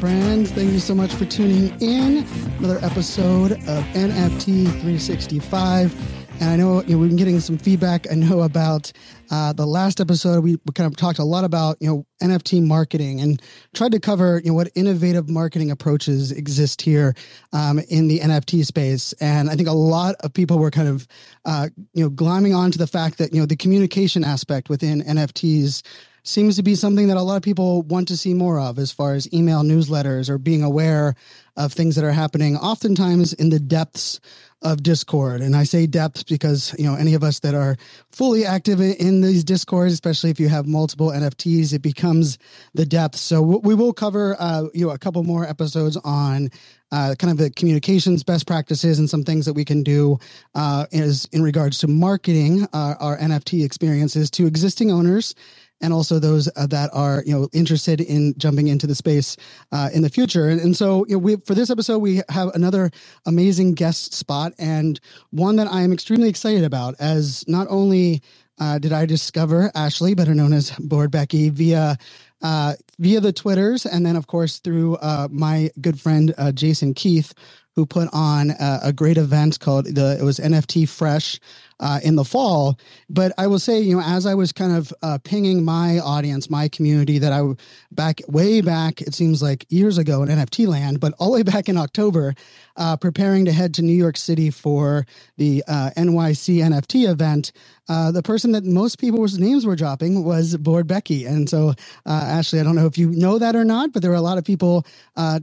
Friends, thank you so much for tuning in. Another episode of NFT 365. And I know, you know we've been getting some feedback. I know about uh, the last episode. We, kind of talked a lot about you know NFT marketing and tried to cover you know what innovative marketing approaches exist here um, in the NFT space. And I think a lot of people were kind of uh, you know glomming onto the fact that you know the communication aspect within NFTs seems to be something that a lot of people want to see more of as far as email newsletters or being aware of things that are happening oftentimes in the depths of discord. And i say depths because you know any of us that are fully active in these discords especially if you have multiple nfts it becomes the depths so we will cover uh, you know a couple more episodes on uh, kind of the communications best practices and some things that we can do uh, is in regards to marketing uh, our nft experiences to existing owners and also those uh, that are you know interested in jumping into the space uh, in the future. And, and so you know, we, for this episode, we have another amazing guest spot and one that I am extremely excited about. As not only uh, did I discover Ashley, better known as Bored Becky, via uh, via the Twitters, and then of course through uh, my good friend uh, Jason Keath, who put on a, a great event called the it was NFT Fresh uh, in the fall. But I will say, you know, as I was kind of uh, pinging my audience, my community, that I back way back, it seems like years ago in NFT land, but all the way back in October, uh, preparing to head to New York City for the uh, NYC NFT event. Uh, the person that most people's names were dropping was Bored Becky. And so, uh, Ashley, I don't know if you know that or not, but there were a lot of people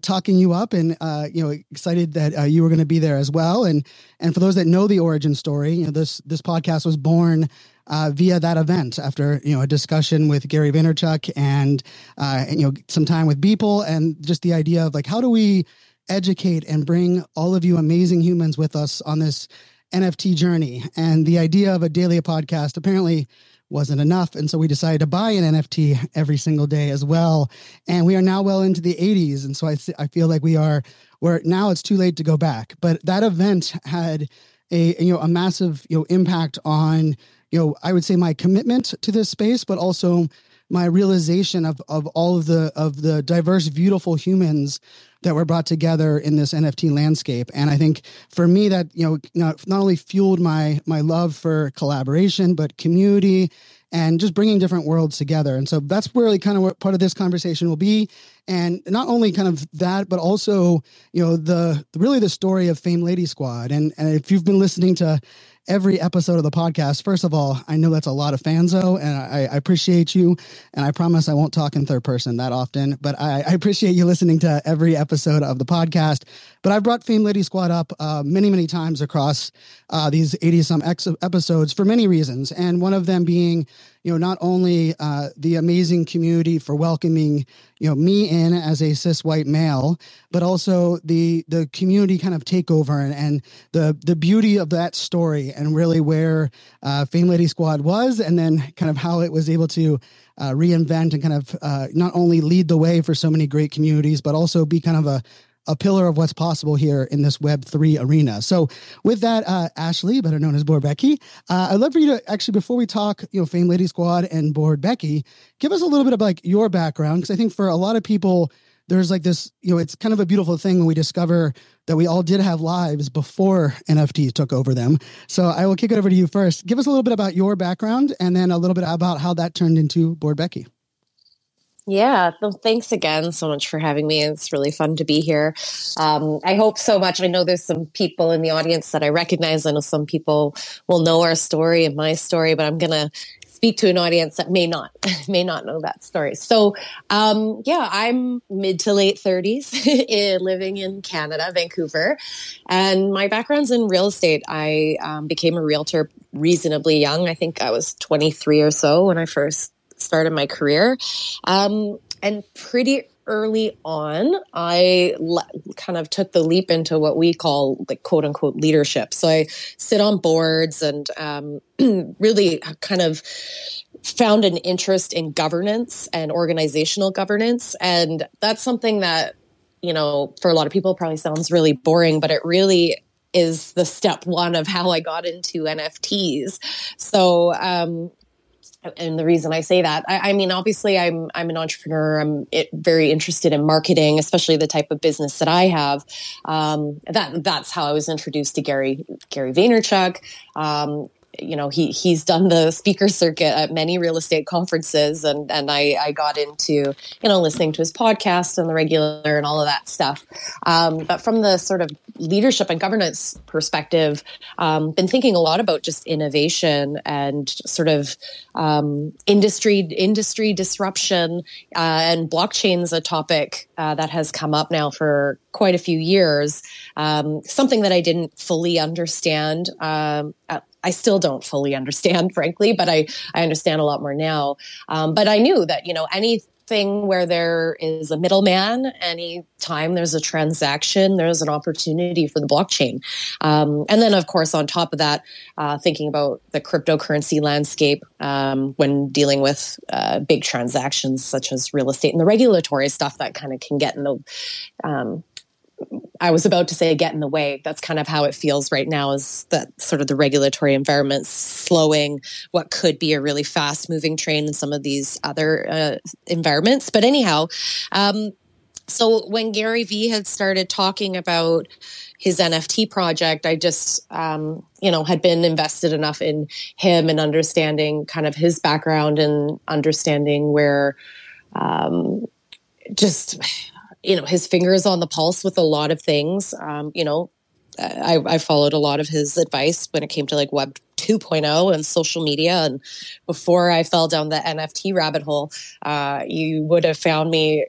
talking you up and, you know, excited that you were going to be there as well. And, and for those that know the origin story, you know, this, this podcast was born uh, via that event after you know a discussion with Gary Vaynerchuk and, uh, and, you know some time with Beeple and just the idea of like how do we educate and bring all of you amazing humans with us on this NFT journey? And the idea of a daily podcast apparently wasn't enough. And so we decided to buy an NFT every single day as well. And we are now well into the 80s and so I I feel like we are where now it's too late to go back but that event had a you know a massive you know impact on you know I would say my commitment to this space, but also my realization of of all of the of the diverse, beautiful humans that were brought together in this NFT landscape. And I think for me that you know not, not only fueled my my love for collaboration, but community and just bringing different worlds together. And so that's really kind of what part of this conversation will be. And not only kind of that, but also, you know, the really the story of Fame Lady Squad. And, and if you've been listening to every episode of the podcast. First of all, I know that's a lot of fanzo, and I, I, appreciate you. And I promise I won't talk in third person that often, but I, I appreciate you listening to every episode of the podcast. But I've brought Fame Lady Squad up uh, many, many times across uh, these 80 some ex- episodes for many reasons. And one of them being, you know, not only uh, the amazing community for welcoming, you know, me in as a cis white male, but also the the community kind of takeover and, and the the beauty of that story and really where uh, Fame Lady Squad was, and then kind of how it was able to uh, reinvent and kind of uh, not only lead the way for so many great communities, but also be kind of a a pillar of what's possible here in this Web3 arena. So, with that, uh, Ashley, better known as Bored Becky, uh, I'd love for you to actually, before we talk, you know, Fame Lady Squad and Bored Becky, give us a little bit of like your background. Because I think for a lot of people, there's like this, you know, it's kind of a beautiful thing when we discover that we all did have lives before NFTs took over them. So, I will kick it over to you first. Give us a little bit about your background and then a little bit about how that turned into Bored Becky. Yeah, well, thanks again so much for having me. It's really fun to be here. Um, I hope so much. I know there's some people in the audience that I recognize. I know some people will know our story and my story, but I'm going to speak to an audience that may not may not know that story. So, um, yeah, I'm mid to late 30s, living in Canada, Vancouver, and my background's in real estate. I um, became a realtor reasonably young. I think I was 23 or so when I first started my career, um, and pretty early on, I le- kind of took the leap into what we call like quote unquote leadership. So I sit on boards and um, really kind of found an interest in governance and organizational governance. And that's something that, you know, for a lot of people probably sounds really boring, but it really is the step one of how I got into NFTs. So, um, and the reason I say that, I, I, mean, obviously, I'm I'm an entrepreneur. I'm it, very interested in marketing, especially the type of business that I have. Um, that that's how I was introduced to Gary Gary Vaynerchuk. Um, you know he he's done the speaker circuit at many real estate conferences and and I, I got into you know listening to his podcast and the regular and all of that stuff. Um, but from the sort of leadership and governance perspective um, been thinking a lot about just innovation and sort of um, industry industry disruption uh, and blockchain's a topic uh, that has come up now for quite a few years. Um, something that I didn't fully understand um, I still don't fully understand, frankly, but I, I understand a lot more now. Um, but I knew that, you know, anything where there is a middleman, any time there's a transaction, there's an opportunity for the blockchain. Um, and then, of course, on top of that, uh, thinking about the cryptocurrency landscape um, when dealing with uh, big transactions such as real estate and the regulatory stuff that kind of can get in the um, I was about to say get in the way. That's kind of how it feels right now is that sort of the regulatory environment slowing what could be a really fast moving train in some of these other uh, environments. But anyhow, um, so when Gary Vee had started talking about his NFT project, I just, um, you know, had been invested enough in him and understanding kind of his background and understanding where, um, just you know his fingers on the pulse with a lot of things. Um, you know, I, I followed a lot of his advice when it came to like Web 2.0 and social media. And before I fell down the NFT rabbit hole, uh, you would have found me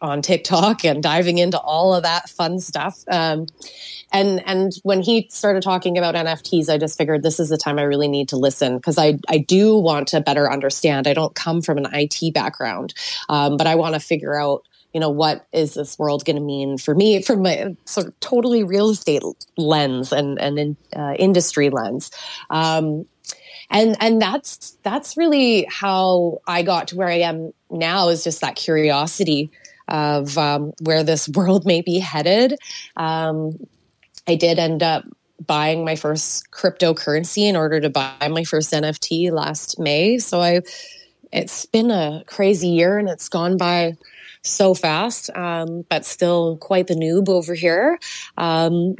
on TikTok and diving into all of that fun stuff. Um, and and when he started talking about NFTs, I just figured this is the time I really need to listen because I I do want to better understand. I don't come from an IT background, um, but I want to figure out you know, what is this world going to mean for me from my sort of totally real estate lens and, and in, uh, industry lens. Um, and, and that's, that's really how I got to where I am now is just that curiosity of um, where this world may be headed. Um, I did end up buying my first cryptocurrency in order to buy my first NFT last May. So I, it's been a crazy year and it's gone by so fast, um, but still quite the noob over here. Um,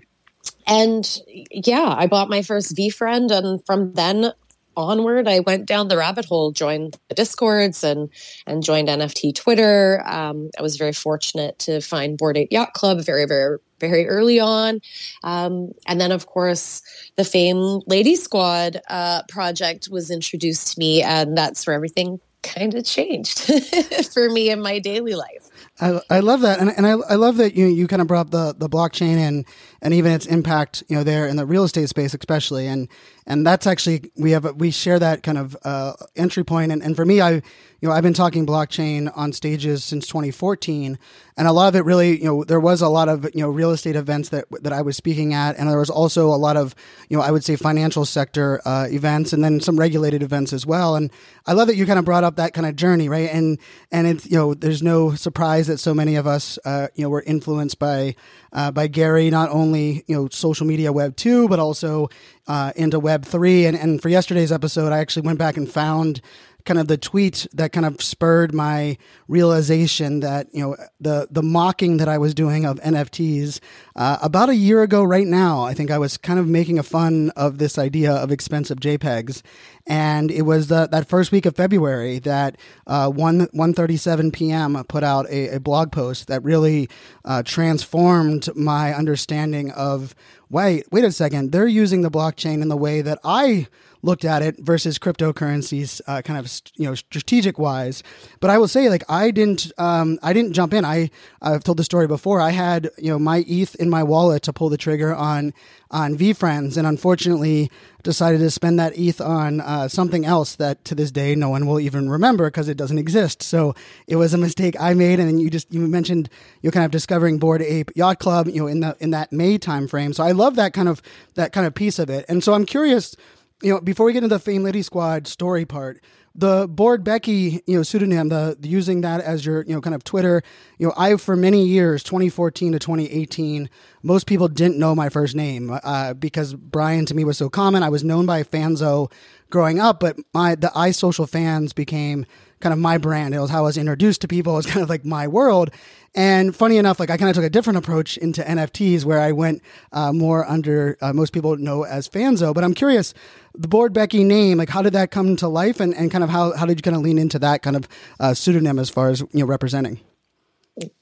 and yeah, I bought my first VeeFriend, and from then onward, I went down the rabbit hole, joined the discords, and and joined NFT Twitter. Um, I was very fortunate to find Bored Ape Yacht Club very, very, very early on, um, and then of course the Fame Lady Squad uh, project was introduced to me, and that's where everything kind of changed for me in my daily life. I, I love that, and, and I, I love that you you kind of brought the the blockchain and and even its impact, you know, there in the real estate space, especially, and and that's actually we have we share that kind of uh, entry point, and, and for me, I you know I've been talking blockchain on stages since 2014, and a lot of it really, you know, there was a lot of you know real estate events that that I was speaking at, and there was also a lot of you know I would say financial sector uh, events, and then some regulated events as well, and I love that you kind of brought up that kind of journey, right, and and it's you know there's no surprise that so many of us uh, you know were influenced by uh, by Gary, not only you know social media Web two, but also uh, into Web three. And and for yesterday's episode, I actually went back and found kind of the tweet that kind of spurred my realization that you know the the mocking that I was doing of NFTs uh, about a year ago right now. I think I was kind of making a fun of this idea of expensive JPEGs, and it was the, that first week of February that uh, one One37pm put out a, a, blog post that really uh, transformed my understanding of wait, wait a second, they're using the blockchain in the way that I looked at it versus cryptocurrencies, uh, kind of you know strategic wise. But I will say, like I didn't, um, I didn't jump in. I I've told the story before. I had you know my ETH in my wallet to pull the trigger on on VeeFriends, and unfortunately decided to spend that ETH on uh, something else that to this day no one will even remember because it doesn't exist. So it was a mistake I made. And then you just you mentioned you kind of discovering Bored Ape Yacht Club, you know, in the in that May timeframe. So I love that kind of that kind of piece of it. And so I'm curious you know, before we get into the Fame Lady Squad story part, the Bored Becky, you know, pseudonym, the, the, using that as your, you know, kind of Twitter, you know, I for many years, 2014 to 2018, most people didn't know my first name uh, because Brian to me was so common. I was known by Fanzo growing up, but my the iSocialFanz became kind of my brand. It was how I was introduced to people. It was kind of like my world. And funny enough, like I kind of took a different approach into NFTs where I went uh, more under uh, most people know as Fanzo. But I'm curious, the Bored Becky name, like how did that come to life, and, and kind of how how did you kind of lean into that kind of uh, pseudonym as far as you know representing?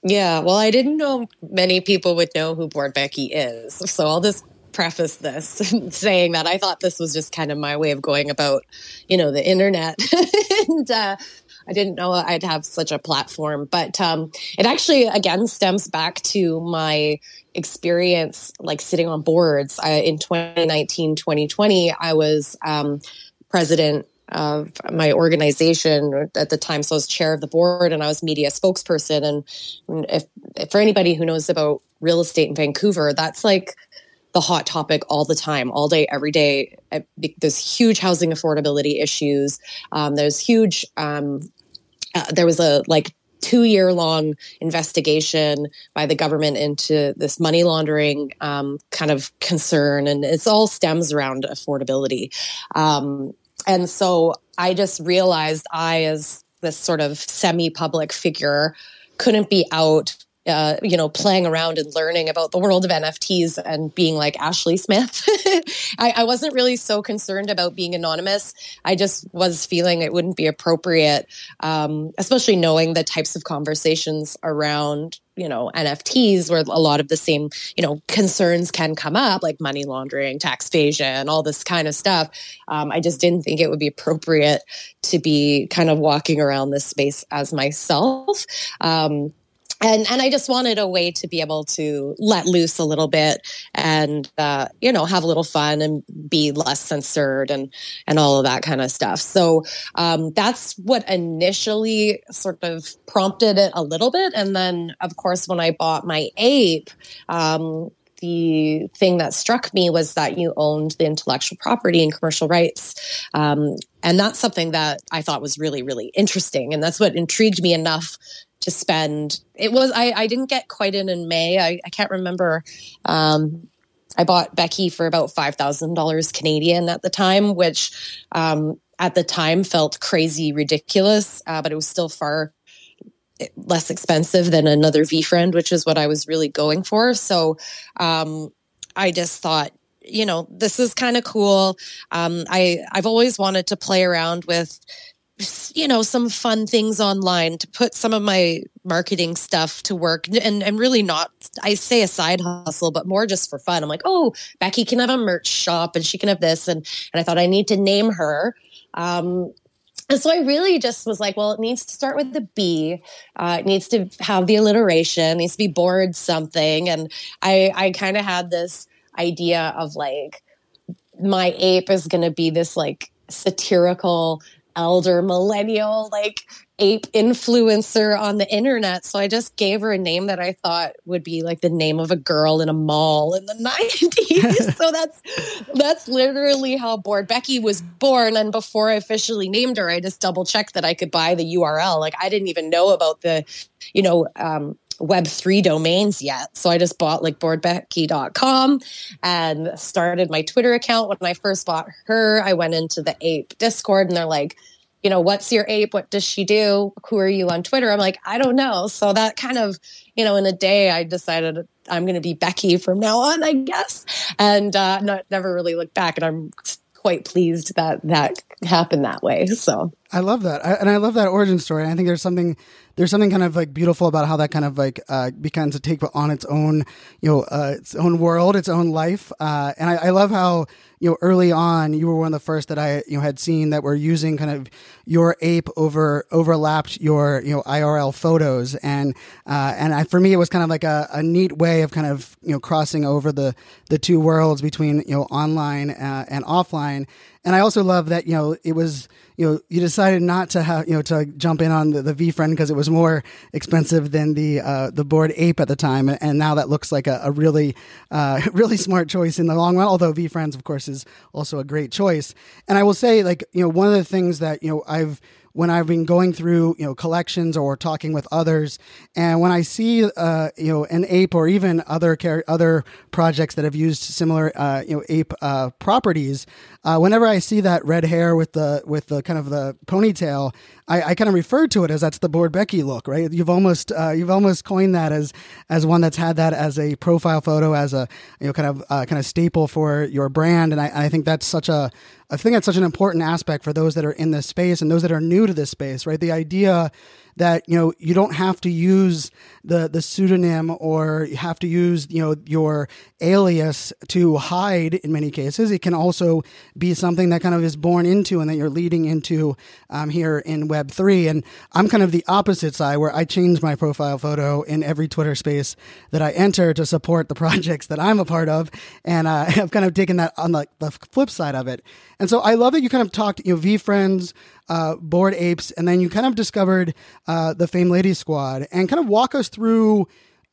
Yeah, well, I didn't know many people would know who Bored Becky is, so I'll just preface this saying that I thought this was just kind of my way of going about, you know, the internet and uh, I didn't know I'd have such a platform, but um, it actually again stems back to my experience like sitting on boards I, in 2019 2020 i was um, president of my organization at the time so i was chair of the board and i was media spokesperson and if, if for anybody who knows about real estate in vancouver that's like the hot topic all the time, all day, every day. There's huge housing affordability issues. Um, there's huge um, uh, there was a like two year long investigation by the government into this money laundering um, kind of concern, and it's all stems around affordability. Um, and so I just realized I, as this sort of semi public figure, couldn't be out uh, you know, playing around and learning about the world of NFTs and being like Ashley Smith. I, I, wasn't really so concerned about being anonymous. I just was feeling it wouldn't be appropriate, um, especially knowing the types of conversations around, you know, NFTs where a lot of the same, you know, concerns can come up, like money laundering, tax evasion, all this kind of stuff. Um, I just didn't think it would be appropriate to be kind of walking around this space as myself. Um, and and I just wanted a way to be able to let loose a little bit and uh, you know have a little fun and be less censored and and all of that kind of stuff. So um, that's what initially sort of prompted it a little bit, and then of course when I bought my ape. Um, the thing that struck me was that you owned the intellectual property and commercial rights. Um, and that's something that I thought was really, really interesting. And that's what intrigued me enough to spend. It was I, I didn't get quite in in May. I, I can't remember. Um, I bought Becky for about five thousand dollars Canadian at the time, which um, at the time felt crazy ridiculous, uh, but it was still far less expensive than another VeeFriend, which is what I was really going for. So um, I just thought, you know, this is kind of cool. Um, I I've always wanted to play around with you know some fun things online to put some of my marketing stuff to work and and really not I say a side hustle but more just for fun. I'm like, "Oh, Becky can have a merch shop and she can have this." And and I thought I need to name her. Um and so I really just was like, well, it needs to start with the B. Uh, it needs to have the alliteration. It needs to be bored something. And I, I kind of had this idea of like, my ape is going to be this like satirical elder millennial like ape influencer on the internet. So I just gave her a name that I thought would be like the name of a girl in a mall in the 90s. so that's that's literally how Bored Becky was born. And before I officially named her, I just double checked that I could buy the URL. Like I didn't even know about the, you know, um, web3 domains yet. So i just bought like boredbecky.com and started my twitter account. When i first bought her i went into the ape discord and they're like you know what's your ape what does she do? Who are you on twitter? I'm like i don't know. So that kind of you know in a day i decided i'm going to be becky from now on i guess. And uh not, never really looked back and i'm quite pleased that that happened that way. So i love that. I, and i love that origin story. I think there's something there's something kind of like beautiful about how that kind of like uh, begins to take on its own, you know, uh, its own world, its own life. Uh, and I, I love how you know, early on, you were one of the first that I you know had seen that were using kind of your ape over overlapped your you know IRL photos, and uh, and I, for me it was kind of like a, a neat way of kind of you know crossing over the the two worlds between you know online uh, and offline. And I also love that you know it was you know you decided not to have you know to jump in on the, the VeeFriend because it was more expensive than the uh, the Bored Ape at the time, and now that looks like a, a really uh, really smart choice in the long run. Although VeeFriends, of course, is also a great choice. And I will say, like you know, one of the things that you know I've when I've been going through, you know, collections or talking with others, and when I see, uh, you know, an ape or even other car- other projects that have used similar, uh, you know, ape uh, properties, uh, whenever I see that red hair with the with the kind of the ponytail, I, I kind of refer to it as that's the Bored Becky look, right? You've almost uh, you've almost coined that as as one that's had that as a profile photo, as a you know kind of uh, kind of staple for your brand, and I, I think that's such a I think that's such an important aspect for those that are in this space and those that are new to this space, right? The idea that you know you don't have to use the the pseudonym or you have to use you know your alias to hide in many cases. It can also be something that kind of is born into and that you're leading into um, here in web 3 and i'm kind of the opposite side where i change my profile photo in every twitter space that i enter to support the projects that i'm a part of. And uh, i've kind of taken that on the, the flip side of it. And so i love that you kind of talked you know VeeFriends uh, Bored Apes, and then you kind of discovered uh, the Fame Ladies Squad, and kind of walk us through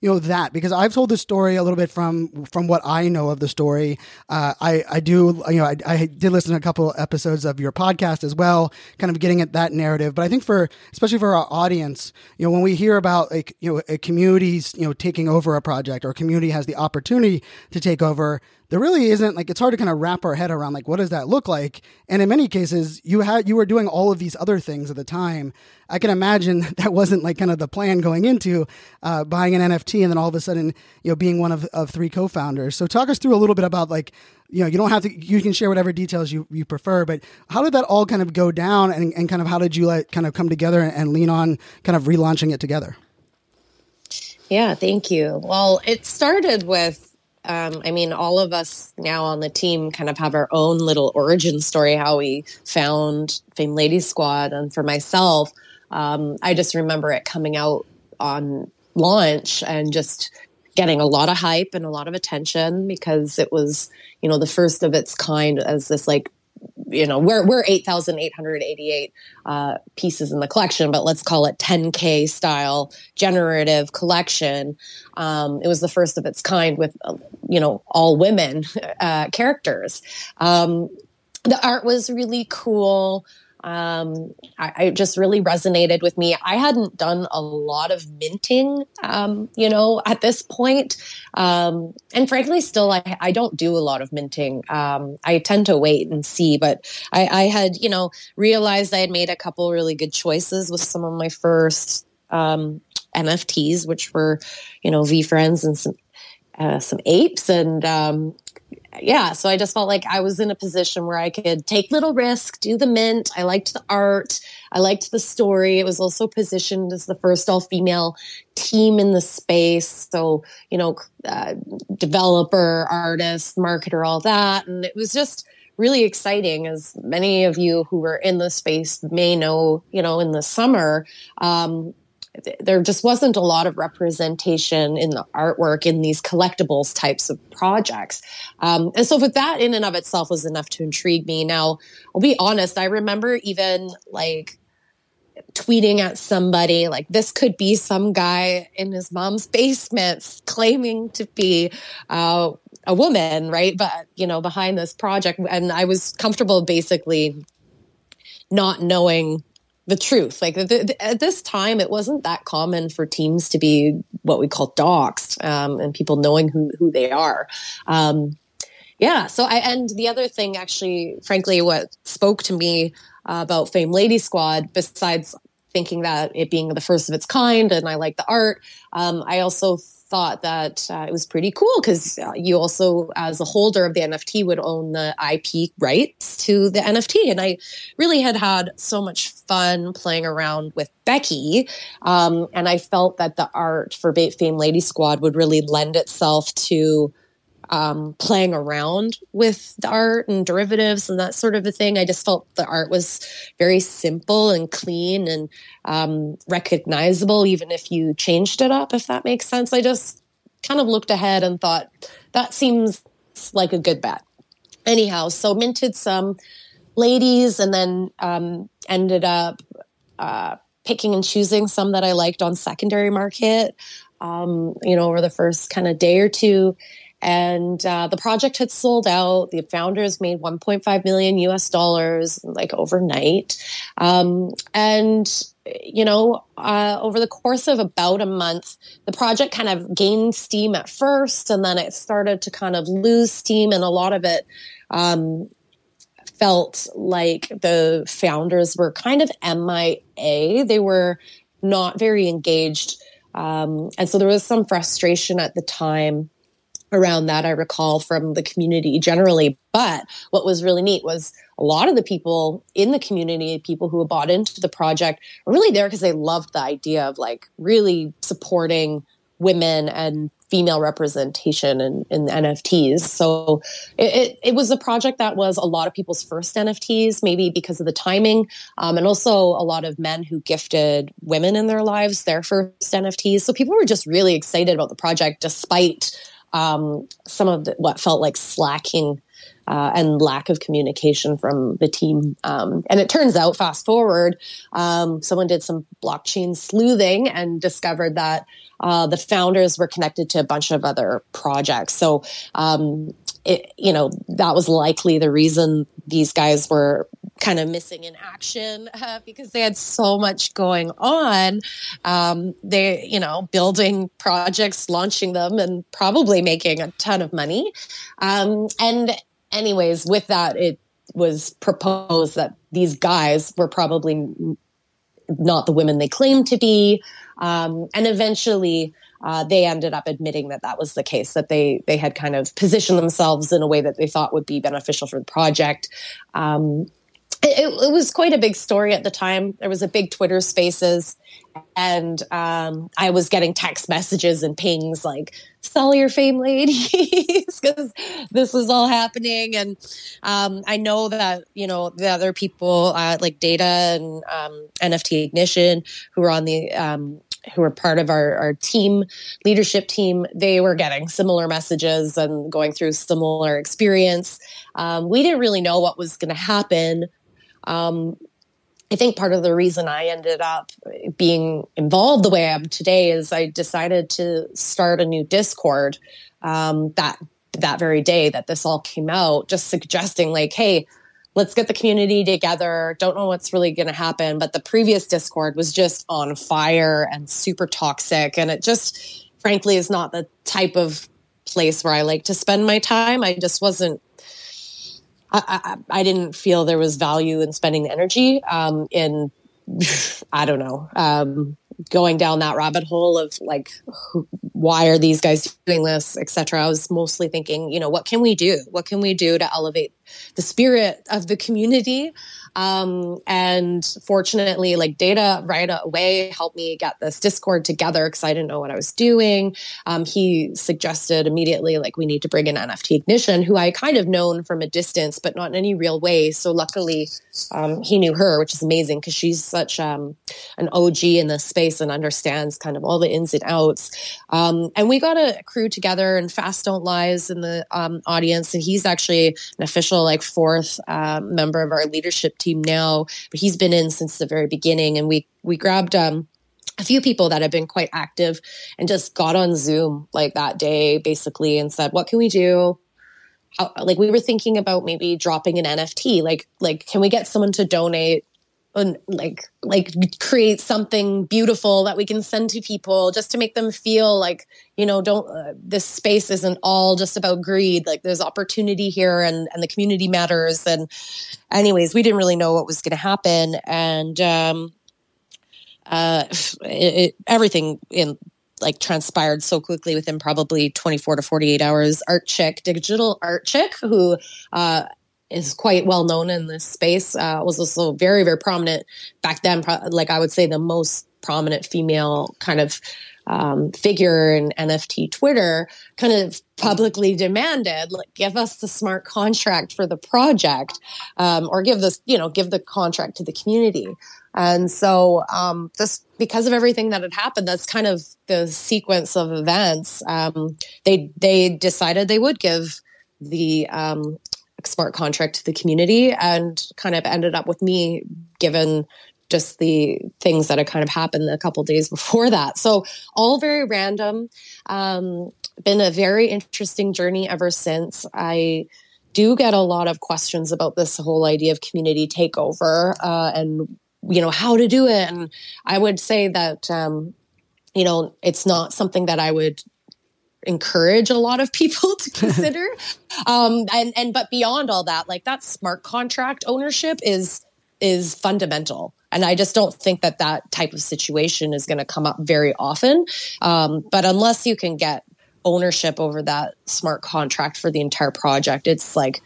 you know that because I've told the story a little bit from from what I know of the story. Uh, I I do you know I, I did listen to a couple episodes of your podcast as well, kind of getting at that narrative. But I think for especially for our audience, you know, when we hear about like you know a community's you know taking over a project or a community has the opportunity to take over, there really isn't like it's hard to kind of wrap our head around like what does that look like? And in many cases you had you were doing all of these other things at the time. I can imagine that wasn't like kind of the plan going into uh, buying an nft and then all of a sudden you know being one of, of three co-founders. So talk us through a little bit about like you know you don't have to you can share whatever details you, you prefer but how did that all kind of go down and, and kind of how did you like kind of come together and, and lean on kind of relaunching it together? Yeah thank you. Well it started with um, I mean, all of us now on the team kind of have our own little origin story how we found Fame Ladies Squad. And for myself, um, I just remember it coming out on launch and just getting a lot of hype and a lot of attention because it was, you know, the first of its kind as this like you know we're we're 8888 uh, pieces in the collection but let's call it 10k style generative collection. Um, it was the first of its kind with uh, you know all women uh, characters. Um, the art was really cool um, I, I, just really resonated with me. I hadn't done a lot of minting, um, you know, at this point. Um, and frankly, still, I, I, don't do a lot of minting. Um, I tend to wait and see, but I, I, had, you know, realized I had made a couple really good choices with some of my first um, NFTs, which were, you know, VeeFriends and some uh, some apes and um, yeah, so I just felt like I was in a position where I could take little risk, do the mint. I liked the art. I liked the story. It was also positioned as the first all female team in the space. So, you know, uh, developer, artist, marketer, all that. And it was just really exciting as many of you who were in the space may know, you know, in the summer, um, there just wasn't a lot of representation in the artwork in these collectibles types of projects. Um, and so, with that in and of itself was enough to intrigue me. Now, I'll be honest, I remember even like tweeting at somebody like this could be some guy in his mom's basement claiming to be uh, a woman, right? But, you know, behind this project. And I was comfortable basically not knowing the truth. Like the, the, at this time, it wasn't that common for teams to be what we call doxxed um, and people knowing who, who they are. Um, yeah. So I, and the other thing, actually, frankly, what spoke to me uh, about Fame Lady Squad, besides thinking that it being the first of its kind and I like the art, um, I also thought that uh, it was pretty cool because uh, you also, as a holder of the NFT, would own the IP rights to the NFT. And I really had had so much fun playing around with Becky. Um, and I felt that the art for Bait Fame Lady Squad would really lend itself to um, playing around with the art and derivatives and that sort of a thing. I just felt the art was very simple and clean and um, recognizable, even if you changed it up, if that makes sense. I just kind of looked ahead and thought that seems like a good bet. Anyhow, so minted some ladies and then um, ended up uh, picking and choosing some that I liked on secondary market. Um, you know, over the first kind of day or two and uh, the project had sold out. The founders made 1.5 million US dollars like overnight. Um, and you know, uh, over the course of about a month, the project kind of gained steam at first, and then it started to kind of lose steam, and a lot of it um, felt like the founders were kind of MIA. They were not very engaged. Um, and so there was some frustration at the time around that, I recall from the community generally. But what was really neat was a lot of the people in the community, people who bought into the project, were really there because they loved the idea of like really supporting women and female representation in, in NFTs. So it, it, it, was a project that was a lot of people's first NFTs, maybe because of the timing, um, and also a lot of men who gifted women in their lives their first NFTs. So people were just really excited about the project despite um, some of the, what felt like slacking uh, and lack of communication from the team. Um, and it turns out, fast forward, um, someone did some blockchain sleuthing and discovered that uh, the founders were connected to a bunch of other projects. So, um, it, you know, that was likely the reason these guys were kind of missing in action uh, because they had so much going on. Um, they, you know, building projects, launching them, and probably making a ton of money. Um, and, anyways, with that, it was proposed that these guys were probably not the women they claimed to be. Um, and eventually, uh, they ended up admitting that that was the case that they they had kind of positioned themselves in a way that they thought would be beneficial for the project um, it, it, was quite a big story at the time. There was a big Twitter Spaces, and um, I was getting text messages and pings like "Sell your fame, ladies," because this was all happening. And um, I know that you know the other people uh, like Data and um, NFT Ignition who were on the um, who were part of our, our team leadership team they were getting similar messages and going through similar experience. Um, we didn't really know what was going to happen. Um, I think part of the reason I ended up being involved the way I am today is I decided to start a new Discord um, that that very day that this all came out, just suggesting like, hey, let's get the community together. Don't know what's really going to happen, but the previous Discord was just on fire and super toxic, and it just, frankly, is not the type of place where I like to spend my time. I just wasn't I, I, I didn't feel there was value in spending the energy um, in I don't know um, going down that rabbit hole of like why are these guys doing this etc i was mostly thinking you know what can we do? What can we do to elevate the spirit of the community um, and fortunately, like data right away helped me get this Discord together because I didn't know what I was doing. Um, he suggested immediately, like, we need to bring in NFT Ignition, who I kind of known from a distance, but not in any real way. So luckily, um, he knew her, which is amazing because she's such um, an OG in this space and understands kind of all the ins and outs. Um, and we got a crew together, and Fast Don't Lies in the um, audience, and he's actually an official, like, fourth uh, member of our leadership team now, but he's been in since the very beginning. And we we grabbed um, a few people that have been quite active and just got on Zoom like that day basically and said, "What can we do?" How, like we were thinking about maybe dropping an NFT. Like like can we get someone to donate and like like create something beautiful that we can send to people just to make them feel like you know don't uh, this space isn't all just about greed. Like there's opportunity here and and the community matters. And anyways we didn't really know what was going to happen. And um uh it, it, everything in like transpired so quickly within probably 24 to 48 hours. ArtChick, digital ArtChick, who uh, is quite well known in this space, uh, was also very, very prominent back then. Pro- like I would say, the most prominent female kind of um, figure in NFT Twitter kind of publicly demanded, like, give us the smart contract for the project, um, or give this, you know, give the contract to the community. And so, um, this because of everything that had happened, that's kind of the sequence of events. Um, they they decided they would give the um, smart contract to the community, and kind of ended up with me given just the things that had kind of happened a couple days before that. So all very random. Um, been a very interesting journey ever since. I do get a lot of questions about this whole idea of community takeover uh, and you know how to do it. And I would say that um, you know it's not something that I would encourage a lot of people to consider. um, and and but beyond all that, like that smart contract ownership is is fundamental. And I just don't think that that type of situation is going to come up very often. Um, but unless you can get ownership over that smart contract for the entire project, it's like,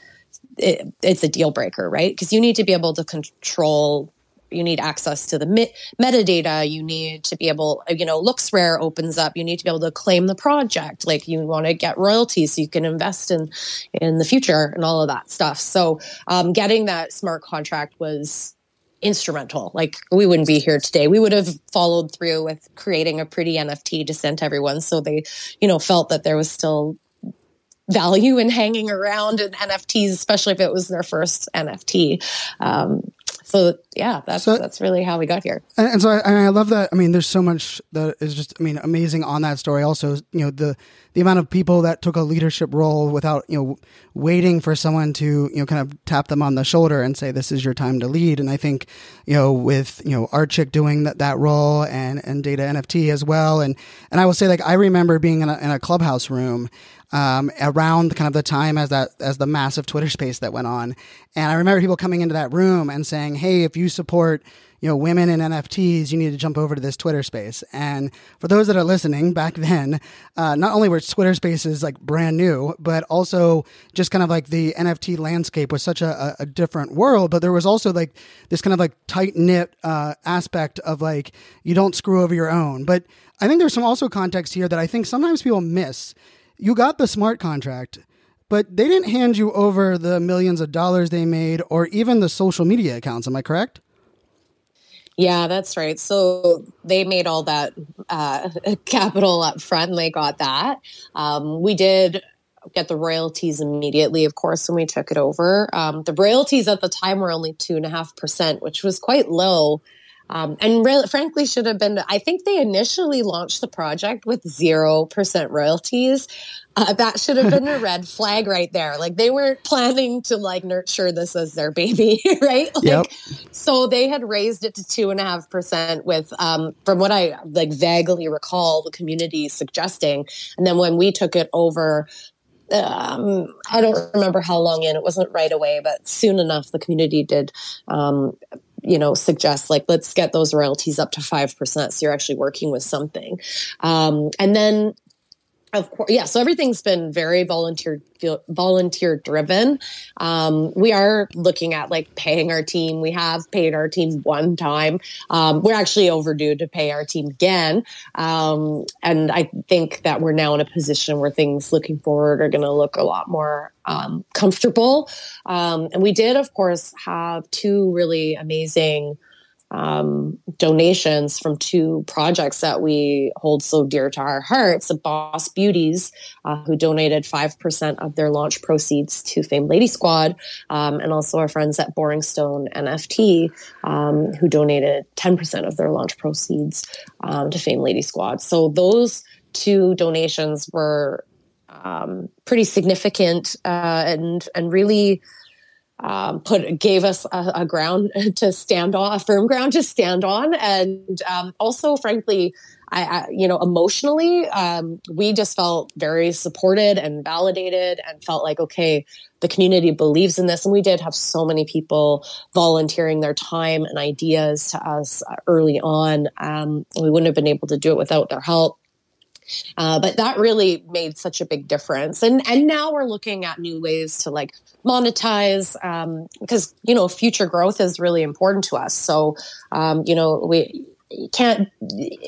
it, it's a deal breaker, right? Because you need to be able to control you need access to the met- metadata you need to be able you know LooksRare opens up you need to be able to claim the project like you want to get royalties so you can invest in in the future and all of that stuff so um, getting that smart contract was instrumental. Like we wouldn't be here today. We would have followed through with creating a pretty NFT to send to everyone so they, you know, felt that there was still value in hanging around in NFTs, especially if it was their first NFT. Um, so yeah, that's so, that's really how we got here. And, and so I, I, love that. I mean, there's so much that is just I mean amazing on that story. Also, you know the the amount of people that took a leadership role without you know waiting for someone to you know kind of tap them on the shoulder and say this is your time to lead. And I think you know with you know ArtChick doing that that role and and Data NFT as well. And and I will say like I remember being in a, in a clubhouse room um, around kind of the time as that as the massive Twitter space that went on. And I remember people coming into that room and saying, "Hey, if you support." You know, women in NFTs, you need to jump over to this Twitter space. And for those that are listening, back then, uh, not only were Twitter spaces like brand new, but also just kind of like the NFT landscape was such a, a different world. But there was also like this kind of like tight knit uh, aspect of like you don't screw over your own. But I think there's some also context here that I think sometimes people miss you got the smart contract, but they didn't hand you over the millions of dollars they made or even the social media accounts. Am I correct? Yeah, that's right. So they made all that uh, capital up front and they got that. Um, we did get the royalties immediately, of course, when we took it over. Um, the royalties at the time were only 2.5%, which was quite low um, and really, frankly, should have been. I think they initially launched the project with zero percent royalties. Uh, that should have been a red flag right there. Like they weren't planning to like nurture this as their baby, right? Like, yep. So they had raised it to two and a half percent with, um, from what I like vaguely recall, the community suggesting. And then when we took it over, um, I don't remember how long in. It wasn't right away, but soon enough, the community did um, you know, suggest like, let's get those royalties up to 5%. So you're actually working with something. Um, and then of course, yeah. So everything's been very volunteer volunteer driven. Um, we are looking at like paying our team. We have paid our team one time. Um, we're actually overdue to pay our team again, um, and I think that we're now in a position where things looking forward are going to look a lot more um, comfortable. Um, and we did, of course, have two really amazing um, donations from two projects that we hold so dear to our hearts. The Boss Beauties, uh, who donated 5% of their launch proceeds to Fame Lady Squad, um, and also our friends at Boring Stone NFT, um, who donated 10% of their launch proceeds um, to Fame Lady Squad. So those two donations were um, pretty significant uh, and and really um, put gave us a, a, ground to stand on, a firm ground to stand on, and um, also, frankly, I, I, you know, emotionally, um, we just felt very supported and validated, and felt like okay, the community believes in this, and we did have so many people volunteering their time and ideas to us early on. Um, we wouldn't have been able to do it without their help. Uh, but that really made such a big difference. And and now we're looking at new ways to like monetize um, because you know future growth is really important to us. So um, you know we can't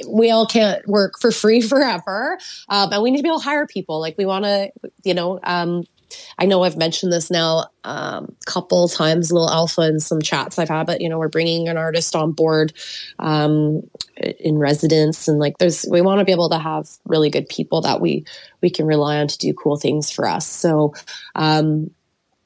we all can't work for free forever um, and we need to be able to hire people like we want to you know um, I know I've mentioned this now a um, couple times, little alpha in some chats I've had, but you know, we're bringing an artist on board um, in residence, and like, there's we want to be able to have really good people that we we can rely on to do cool things for us. So, um,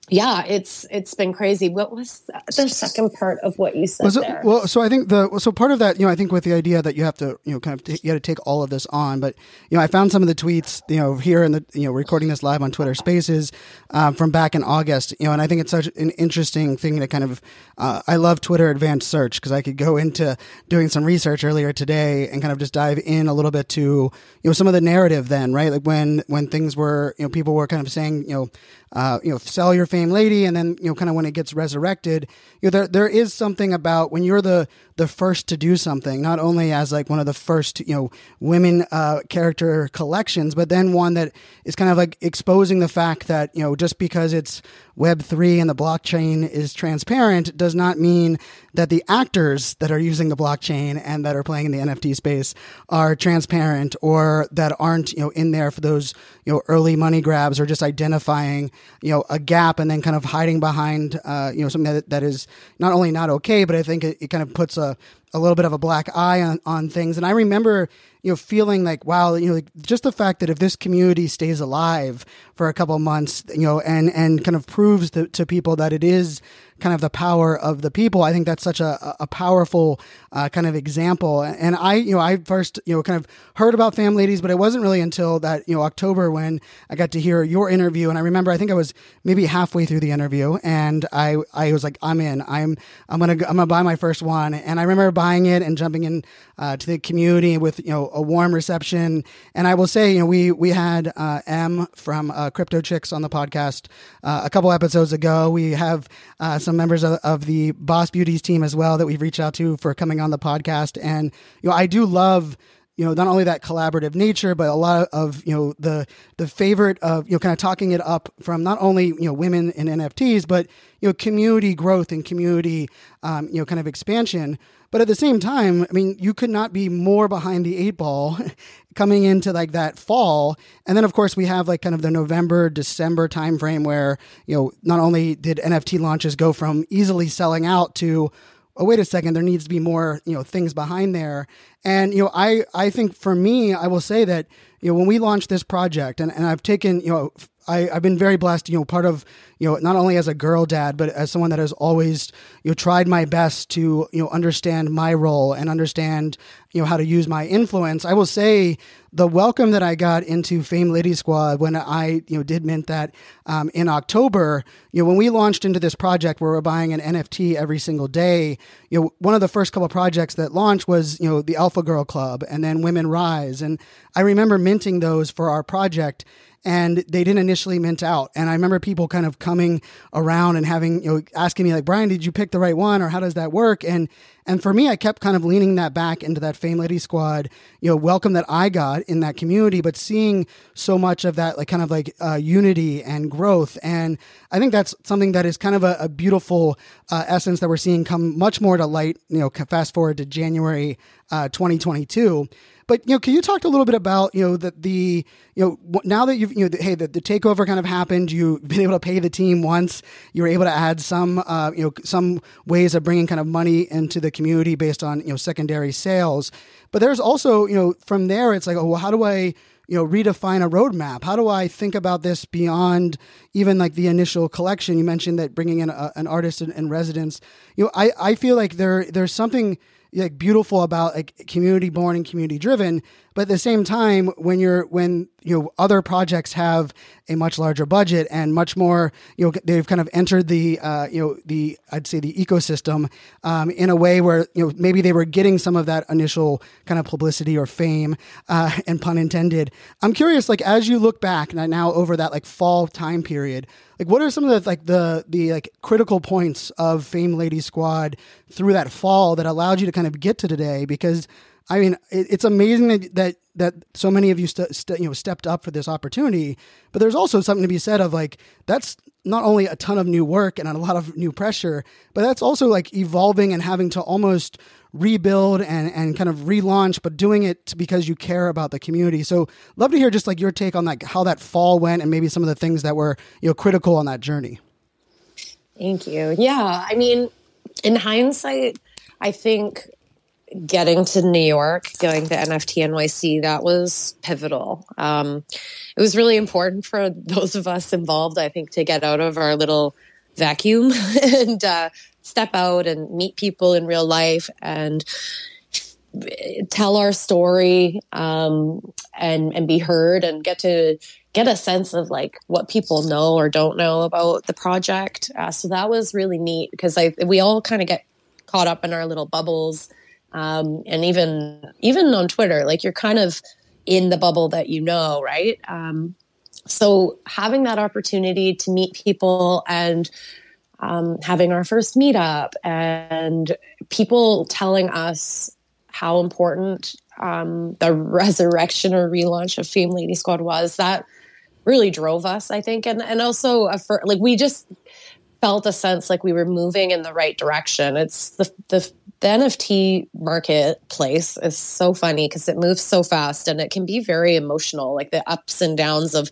yeah, it's it's been crazy. What was the second part of what you said well, so, there? Well, so I think the so part of that, you know, I think with the idea that you have to, you know, kind of t- you got to take all of this on. But you know, I found some of the tweets, you know, here in the you know recording this live on Twitter Spaces um, from back in August, you know, and I think it's such an interesting thing to kind of. Uh, I love Twitter Advanced Search because I could go into doing some research earlier today and kind of just dive in a little bit to you know some of the narrative then, right? Like when when things were, you know, people were kind of saying, you know uh, you know, sell your fame lady, and then you know, kind of when it gets resurrected, you know, there there is something about when you're the the first to do something, not only as like one of the first, you know, women uh, character collections, but then one that is kind of like exposing the fact that you know, just because it's Web three and the blockchain is transparent does not mean that the actors that are using the blockchain and that are playing in the NFT space are transparent or that aren't you know in there for those you know early money grabs or just identifying you know a gap and then kind of hiding behind uh, you know something that, that is not only not okay but I think it, it kind of puts a a little bit of a black eye on, on things. And I remember you know feeling like wow you know like just the fact that if this community stays alive for a couple months you know and and kind of proves to, to people that it is kind of the power of the people. I think that's such a, a powerful uh, kind of example. And I, you know, I first, you know, kind of heard about Fame Ladies, but it wasn't really until that, you know, October when I got to hear your interview. And I remember, I think I was maybe halfway through the interview and I, I was like, I'm in, I'm, I'm going to, I'm going to buy my first one. And I remember buying it and jumping in uh, to the community with, you know, a warm reception. And I will say, you know, we, we had uh, M from uh, Crypto Chicks on the podcast uh, a couple episodes ago. We have uh, some members of, of, the Boss Beauties team as well that we've reached out to for coming on the podcast. And, you know, I do love you know not only that collaborative nature but a lot of you know the the favorite of you know kind of talking it up from not only you know women in nfts but you know community growth and community um, you know kind of expansion. But at the same time i mean you could not be more behind the eight ball coming into like that fall. And then of course we have like kind of the november december timeframe where you know not only did nft launches go from easily selling out to oh wait a second there needs to be more you know things behind there. And you know i i think for me i will say that you know when we launched this project and, and i've taken you know I, I've been very blessed, you know, part of, you know, not only as a girl dad, but as someone that has always, you know, tried my best to, you know, understand my role and understand, you know, how to use my influence. I will say the welcome that I got into Fame Lady Squad when I, you know, did mint that um, in October, you know, when we launched into this project where we're buying an NFT every single day, you know, one of the first couple projects that launched was, you know, the Alpha Girl Club and then Women Rise. And I remember minting those for our project and they didn't initially mint out. And I remember people kind of coming around and having, you know, asking me like, Brian, did you pick the right one or how does that work? And, and for me, I kept kind of leaning that back into that Fame Lady Squad, you know, welcome that I got in that community, but seeing so much of that, like kind of like uh, unity and growth. And I think that's something that is kind of a, a beautiful uh, essence that we're seeing come much more to light, you know, fast forward to January uh, 2022. But you know, can you talk a little bit about you know that the you know now that you've you know hey the, the takeover kind of happened, you've been able to pay the team once, you were able to add some uh, you know some ways of bringing kind of money into the community based on you know secondary sales. But there's also you know from there it's like oh well how do I you know redefine a roadmap? How do i think about this beyond even like the initial collection? You mentioned that bringing in a, an artist in, in residence. You know i i feel like there there's something like beautiful about like community born and community driven but at the same time when you're when you know other projects have a much larger budget and much more you know they've kind of entered the uh, you know the i'd say the ecosystem um, in a way where you know maybe they were getting some of that initial kind of publicity or fame uh, and pun intended. I'm curious like as you look back now over that like fall time period like what are some of the like the the like critical points of fame lady squad through that fall that allowed you to kind of get to today? Because I mean, it, it's amazing that, that that so many of you st- st- you know stepped up for this opportunity. But there's also something to be said of like that's not only a ton of new work and a lot of new pressure, but that's also like evolving and having to almost rebuild and, and kind of relaunch, but doing it because you care about the community. So love to hear just like your take on like how that fall went and maybe some of the things that were, you know, critical on that journey. Thank you. Yeah. I mean, in hindsight, I think getting to New York, going to NFT NYC, that was pivotal. Um, it was really important for those of us involved, I think, to get out of our little vacuum and uh, step out and meet people in real life and tell our story um, and and be heard and get to get a sense of like what people know or don't know about the project. Uh, so that was really neat because I we all kind of get caught up in our little bubbles um, and even even on Twitter, like you're kind of in the bubble that you know, right? Um, so having that opportunity to meet people and um, having our first meetup and people telling us how important um, the resurrection or relaunch of Fame Lady Squad was that really drove us, I think, and and also for, like we just felt a sense like we were moving in the right direction. It's the the, the NFT marketplace is so funny because it moves so fast and it can be very emotional, like the ups and downs of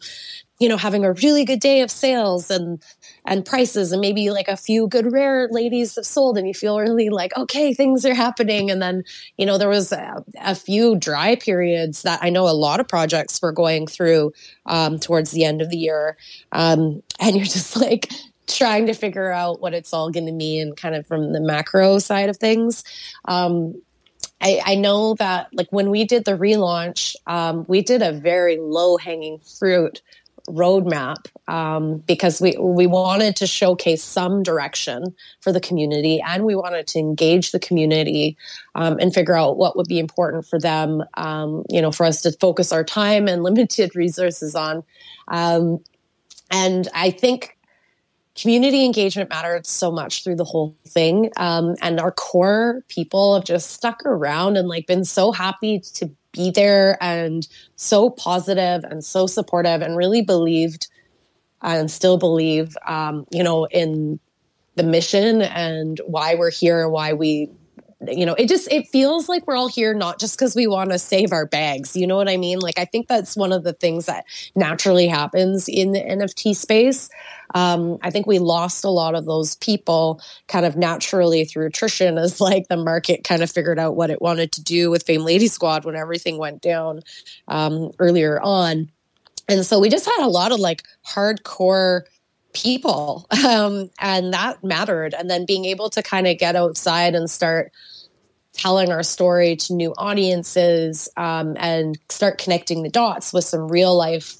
you know having a really good day of sales and and prices and maybe like a few good rare ladies have sold and you feel really like okay things are happening and then you know there was a, a few dry periods that i know a lot of projects were going through um, towards the end of the year um, and you're just like trying to figure out what it's all going to mean kind of from the macro side of things. Um, I, I, know that like when we did the relaunch, um, we did a very low hanging fruit roadmap um, because we we wanted to showcase some direction for the community and we wanted to engage the community um, and figure out what would be important for them um, you know for us to focus our time and limited resources on. Um, and i think community engagement mattered so much through the whole thing. Um, and our core people have just stuck around and like been so happy to be there and so positive and so supportive and really believed and still believe, um, you know, in the mission and why we're here and why we you know it just it feels like we're all here not just because we want to save our bags you know what i mean? Like i think that's one of the things that naturally happens in the nft space. Um, i think we lost a lot of those people kind of naturally through attrition as like the market kind of figured out what it wanted to do with fame lady squad when everything went down um, earlier on. And so we just had a lot of like hardcore people um, and that mattered. And then being able to kind of get outside and start telling our story to new audiences um, and start connecting the dots with some real life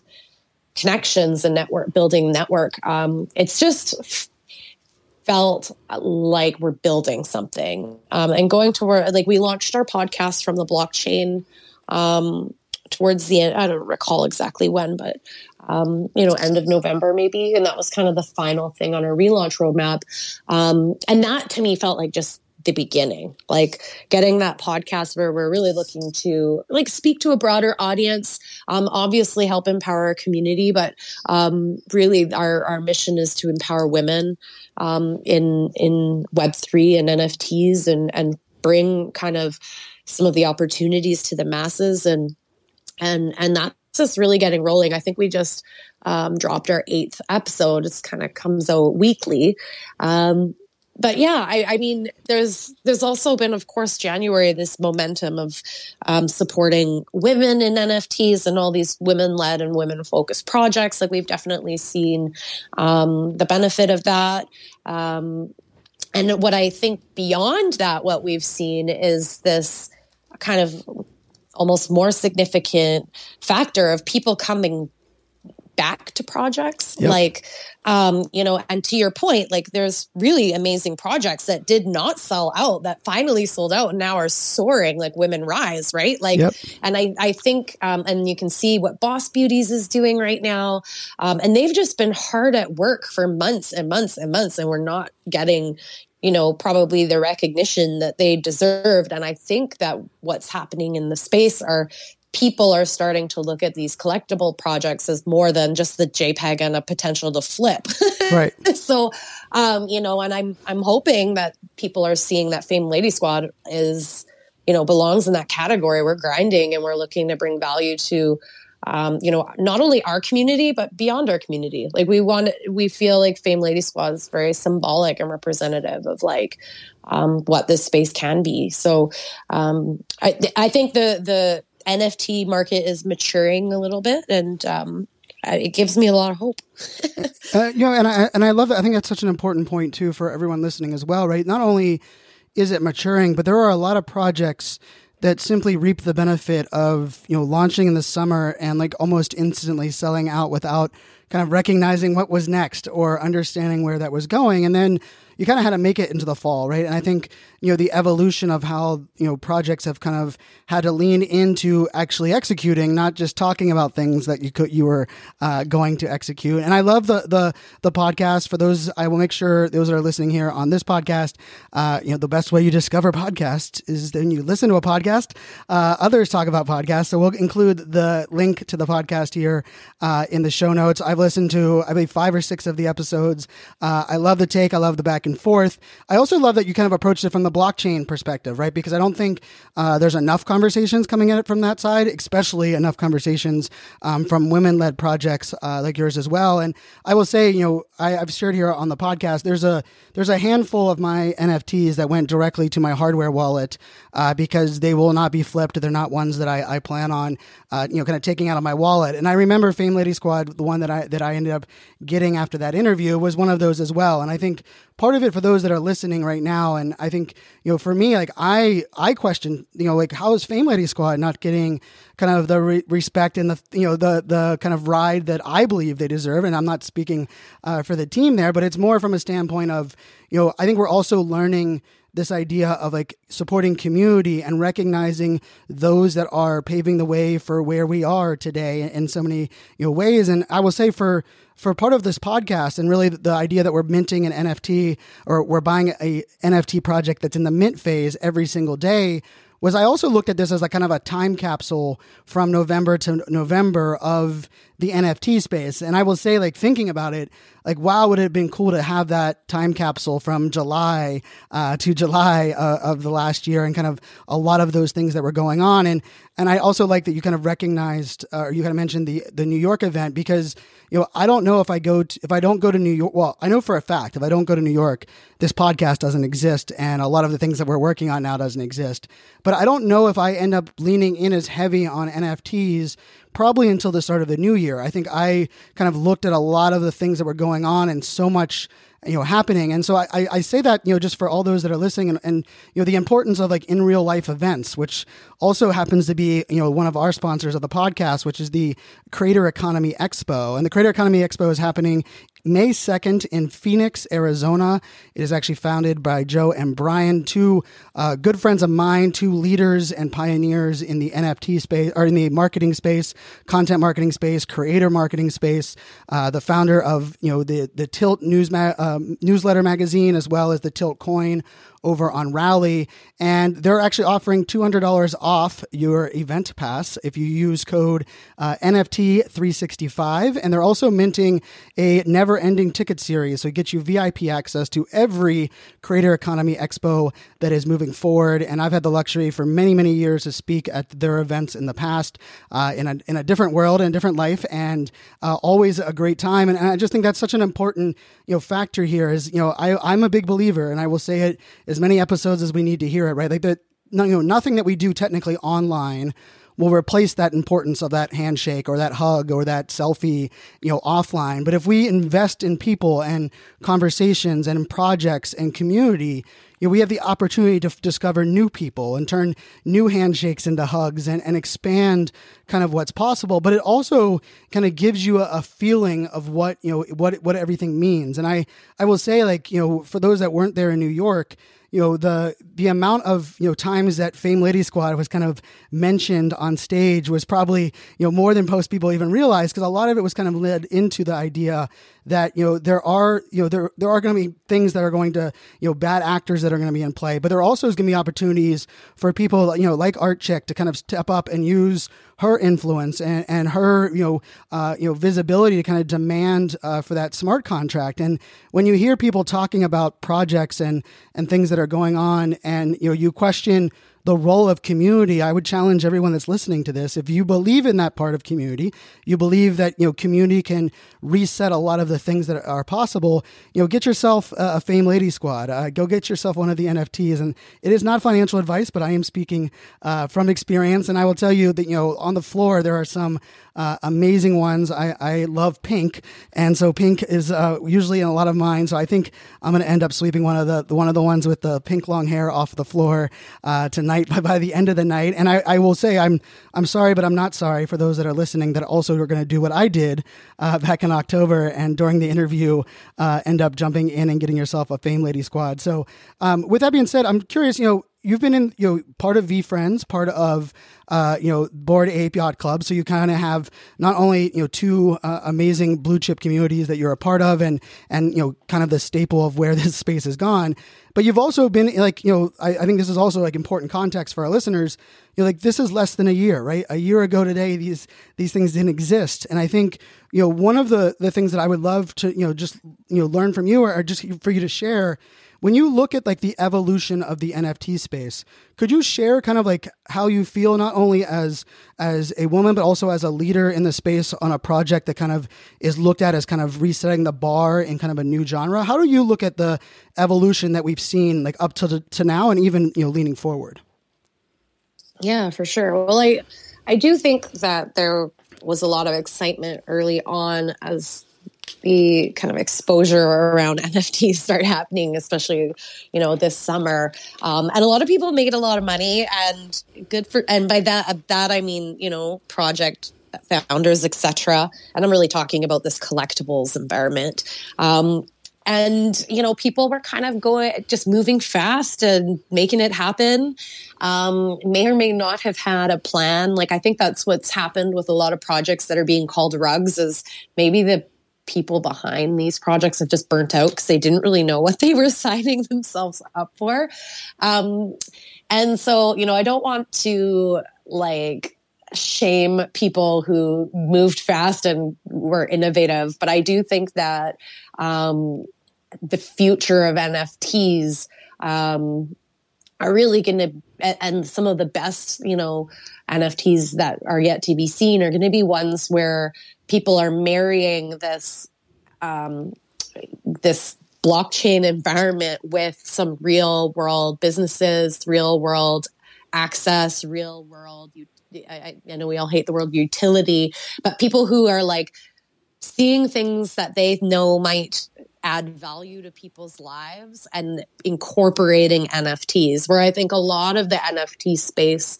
connections and network building network um, it's just felt like we're building something um, and going to where like we launched our podcast from the blockchain um, towards the end i don't recall exactly when but um, you know, end of November maybe. And that was kind of the final thing on our relaunch roadmap. Um, and that to me felt like just the beginning, like getting that podcast where we're really looking to like speak to a broader audience, um, obviously help empower our community, but um, really our, our mission is to empower women um, in in Web three and NFTs and and bring kind of some of the opportunities to the masses and and and that just really getting rolling. I think we just um, dropped our eighth episode. It's kind of comes out weekly. Um, but yeah, I, I, mean, there's there's also been, of course, January this momentum of um, supporting women in NFTs and all these women-led and women-focused projects. Like we've definitely seen um, the benefit of that. Um, and what I think beyond that, what we've seen is this kind of almost more significant factor of people coming back to projects yep. like um you know and to your point like there's really amazing projects that did not sell out that finally sold out and now are soaring like women rise right like yep. and i i think um and you can see what boss beauties is doing right now um and they've just been hard at work for months and months and months and we're not getting you know, probably the recognition that they deserved. And I think that what's happening in the space are people are starting to look at these collectible projects as more than just the JPEG and a potential to flip. Right. so, um, you know, and I'm I'm hoping that people are seeing that Fame Lady Squad is, you know, belongs in that category. We're grinding and we're looking to bring value to um, you know, not only our community, but beyond our community. Like we want, we feel like Fame Lady Squad is very symbolic and representative of like um, what this space can be. So um, I, I think the the NFT market is maturing a little bit, and um, it gives me a lot of hope. uh, you know, and I and I love that. I think that's such an important point too for everyone listening as well, right? Not only is it maturing, but there are a lot of projects that simply reap the benefit of you know launching in the summer and like almost instantly selling out without kind of recognizing what was next or understanding where that was going and then you kind of had to make it into the fall, right? And I think you know the evolution of how you know projects have kind of had to lean into actually executing, not just talking about things that you could you were uh, going to execute. And I love the the the podcast. For those, I will make sure those that are listening here on this podcast, uh, you know, the best way you discover podcasts is then you listen to a podcast. Uh, others talk about podcasts, so we'll include the link to the podcast here uh, in the show notes. I've listened to I believe five or six of the episodes. Uh, I love the take. I love the back and and forth. I also love that you kind of approached it from the blockchain perspective, right? Because I don't think uh, there's enough conversations coming at it from that side, especially enough conversations um, from women led projects uh, like yours as well. And I will say, you know, I, have shared here on the podcast. There's a there's a handful of my NFTs that went directly to my hardware wallet uh, because they will not be flipped. They're not ones that I, I plan on, uh, you know, kind of taking out of my wallet. And I remember Fame Lady Squad, the one that I that I ended up getting after that interview, was one of those as well. And I think part of it for those that are listening right now, and I think you know, for me, like I I question, you know, like how is Fame Lady Squad not getting kind of the re- respect and the you know the the kind of ride that I believe they deserve, and I'm not speaking uh, for the team there, but it's more from a standpoint of you know I think we're also learning this idea of like supporting community and recognizing those that are paving the way for where we are today in so many you know ways. And i will say for for part of this podcast and really the idea that we're minting an nft or we're buying a nft project that's in the mint phase every single day was I also looked at this as like kind of a time capsule from November to November of the NFT space. And I will say, like, thinking about it, like, wow, would it have been cool to have that time capsule from July uh, to July uh, of the last year and kind of a lot of those things that were going on. And and I also like that you kind of recognized, uh, or you kind of mentioned the the New York event because you know I don't know if I go to, if I don't go to New York. Well, I know for a fact if I don't go to New York, this podcast doesn't exist, and a lot of the things that we're working on now doesn't exist. But I don't know if I end up leaning in as heavy on NFTs probably until the start of the new year. I think I kind of looked at a lot of the things that were going on and so much you know happening and so I, I say that you know just for all those that are listening and, and you know the importance of like in real life events which also happens to be you know one of our sponsors of the podcast which is the creator economy expo and the creator economy expo is happening May 2nd in Phoenix, Arizona. It is actually founded by Joe and Brian, two uh, good friends of mine, two leaders and pioneers in the NFT space or in the marketing space, content marketing space, creator marketing space. Uh, the founder of you know the the Tilt news ma- uh, newsletter magazine as well as the Tilt Coin over on Rally. And they're actually offering $200 off your event pass if you use code uh, NFT365. And they're also minting a never ending ticket series. So it gets you VIP access to every Creator Economy Expo that is moving forward. And I've had the luxury for many, many years to speak at their events in the past uh, in, a, in a different world and a different life. And uh, always a great time. And, and I just think that's such an important you know factor here is you know I, I'm a big believer and I will say it as many episodes as we need to hear it, right? Like that, you know, nothing that we do technically online will replace that importance of that handshake or that hug or that selfie, you know, offline. But if we invest in people and conversations and projects and community, you know, we have the opportunity to f- discover new people and turn new handshakes into hugs and, and expand kind of what's possible. But it also kind of gives you a, a feeling of what, you know, what, what everything means. And I, I will say like, you know, for those that weren't there in New York, you know the the amount of you know times that Fame Lady Squad was kind of mentioned on stage was probably you know more than most people even realized because a lot of it was kind of led into the idea that you know there are you know there there are going to be things that are going to you know bad actors that are going to be in play, but there also is going to be opportunities for people you know like Art Chick to kind of step up and use her influence and, and her you know uh, you know visibility to kind of demand uh, for that smart contract. And when you hear people talking about projects and and things that are going on, and you know you question the role of community, I would challenge everyone that's listening to this. If you believe in that part of community, you believe that, you know, community can reset a lot of the things that are possible, you know, get yourself a, Fame Lady Squad. Uh, go get yourself one of the NFTs. And it is not financial advice, but I am speaking uh, from experience. And I will tell you that, you know, on the floor, there are some uh, amazing ones. I, I love pink, and so pink is uh, usually in a lot of mine. So I think I'm going to end up sweeping one of the one of the ones with the pink long hair off the floor uh, tonight by, by the end of the night. And I, I will say I'm I'm sorry, but I'm not sorry for those that are listening that also are going to do what I did uh, back in October and during the interview uh, end up jumping in and getting yourself a Fame Lady Squad. So um, with that being said, I'm curious. You know, you've been in you know part of VeeFriends, part of uh, you know Bored Ape Yacht Club, so you kind of have not only you know two uh, amazing blue chip communities that you're a part of, and and you know kind of the staple of where this space has gone, but you've also been like you know I, I think this is also like important context for our listeners. You're like this is less than a year, right? A year ago today, these these things didn't exist, and I think you know one of the the things that I would love to you know just you know learn from you or, or just for you to share when you look at like the evolution of the NFT space, could you share kind of like how you feel not only as as a woman but also as a leader in the space on a project that kind of is looked at as kind of resetting the bar in kind of a new genre? How do you look at the evolution that we've seen like up to to now and even you know leaning forward? Yeah, for sure. Well, I I do think that there was a lot of excitement early on as the kind of exposure around NFTs start happening, especially you know this summer. Um, and a lot of people made a lot of money, and good for. And by that, that I mean you know project founders, etc. And I'm really talking about this collectibles environment. Um, and you know people were kind of going just moving fast and making it happen um, may or may not have had a plan like i think that's what's happened with a lot of projects that are being called rugs is maybe the people behind these projects have just burnt out because they didn't really know what they were signing themselves up for. Um, and so, you know, I don't want to like shame people who moved fast and were innovative, but I do think that um, the future of NFTs um, are really going to and some of the best you know nfts that are yet to be seen are going to be ones where people are marrying this um, this blockchain environment with some real world businesses, real world access, real world. I, I know we all hate the word utility, but people who are like seeing things that they know might add value to people's lives and incorporating NFTs, where I think a lot of the NFT space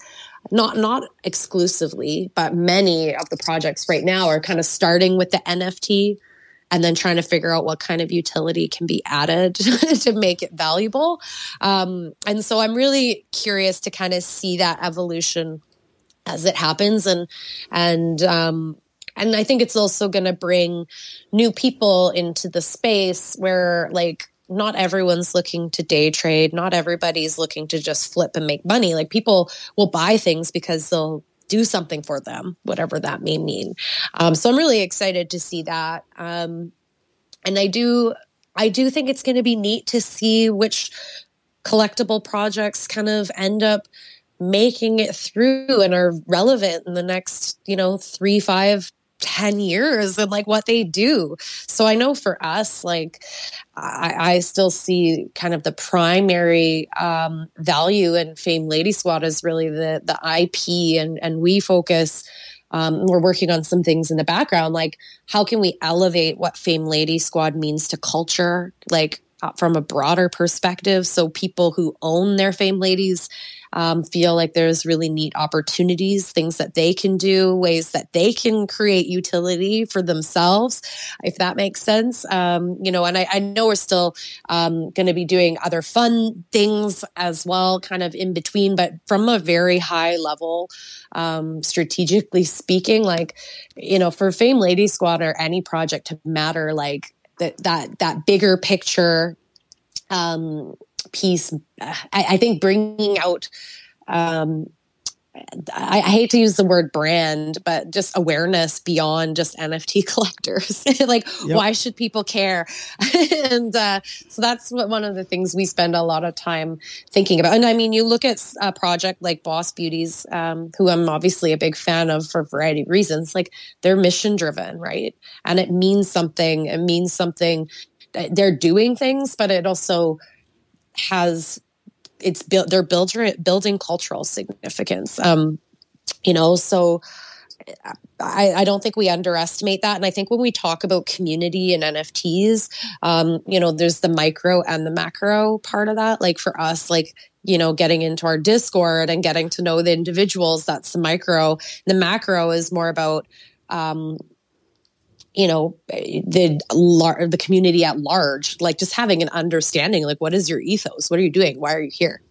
not not exclusively, but many of the projects right now are kind of starting with the NFT and then trying to figure out what kind of utility can be added to make it valuable. Um, and so I'm really curious to kind of see that evolution as it happens and and um, and I think it's also going to bring new people into the space where like not everyone's looking to day trade. Not everybody's looking to just flip and make money. Like people will buy things because they'll do something for them, whatever that may mean. Um, so I'm really excited to see that. Um, and I do, I do think it's going to be neat to see which collectible projects kind of end up making it through and are relevant in the next, you know, three, five, 10 years and like what they do. So I know for us, like I, I still see kind of the primary um, value in Fame Lady Squad is really the the IP and and we focus um, we're working on some things in the background like how can we elevate what Fame Lady Squad means to culture like from a broader perspective. So people who own their fame ladies um, feel like there's really neat opportunities, things that they can do, ways that they can create utility for themselves, if that makes sense. Um, you know, and I, I know we're still um, going to be doing other fun things as well, kind of in between, but from a very high level, um, strategically speaking, like, you know, for Fame Lady Squad or any project to matter, like, that that that bigger picture um, piece. I, I think bringing out um, I, I, hate to use the word brand, but just awareness beyond just NFT collectors. like, yep. why should people care? and uh, so that's what one of the things we spend a lot of time thinking about. And I mean, you look at a project like Boss Beauties, um, who I'm obviously a big fan of for a variety of reasons. Like, they're mission driven, right? And it means something. It means something. They're doing things, but it also has it's built they're building building cultural significance um you know so I, I, don't think we underestimate that. And I think when we talk about community and NFTs, um, you know, there's the micro and the macro part of that. Like for us, like, you know, getting into our Discord and getting to know the individuals, that's the micro. The macro is more about, um, you know the lar- the community at large like just having an understanding like what is your ethos? What are you doing? Why are you here?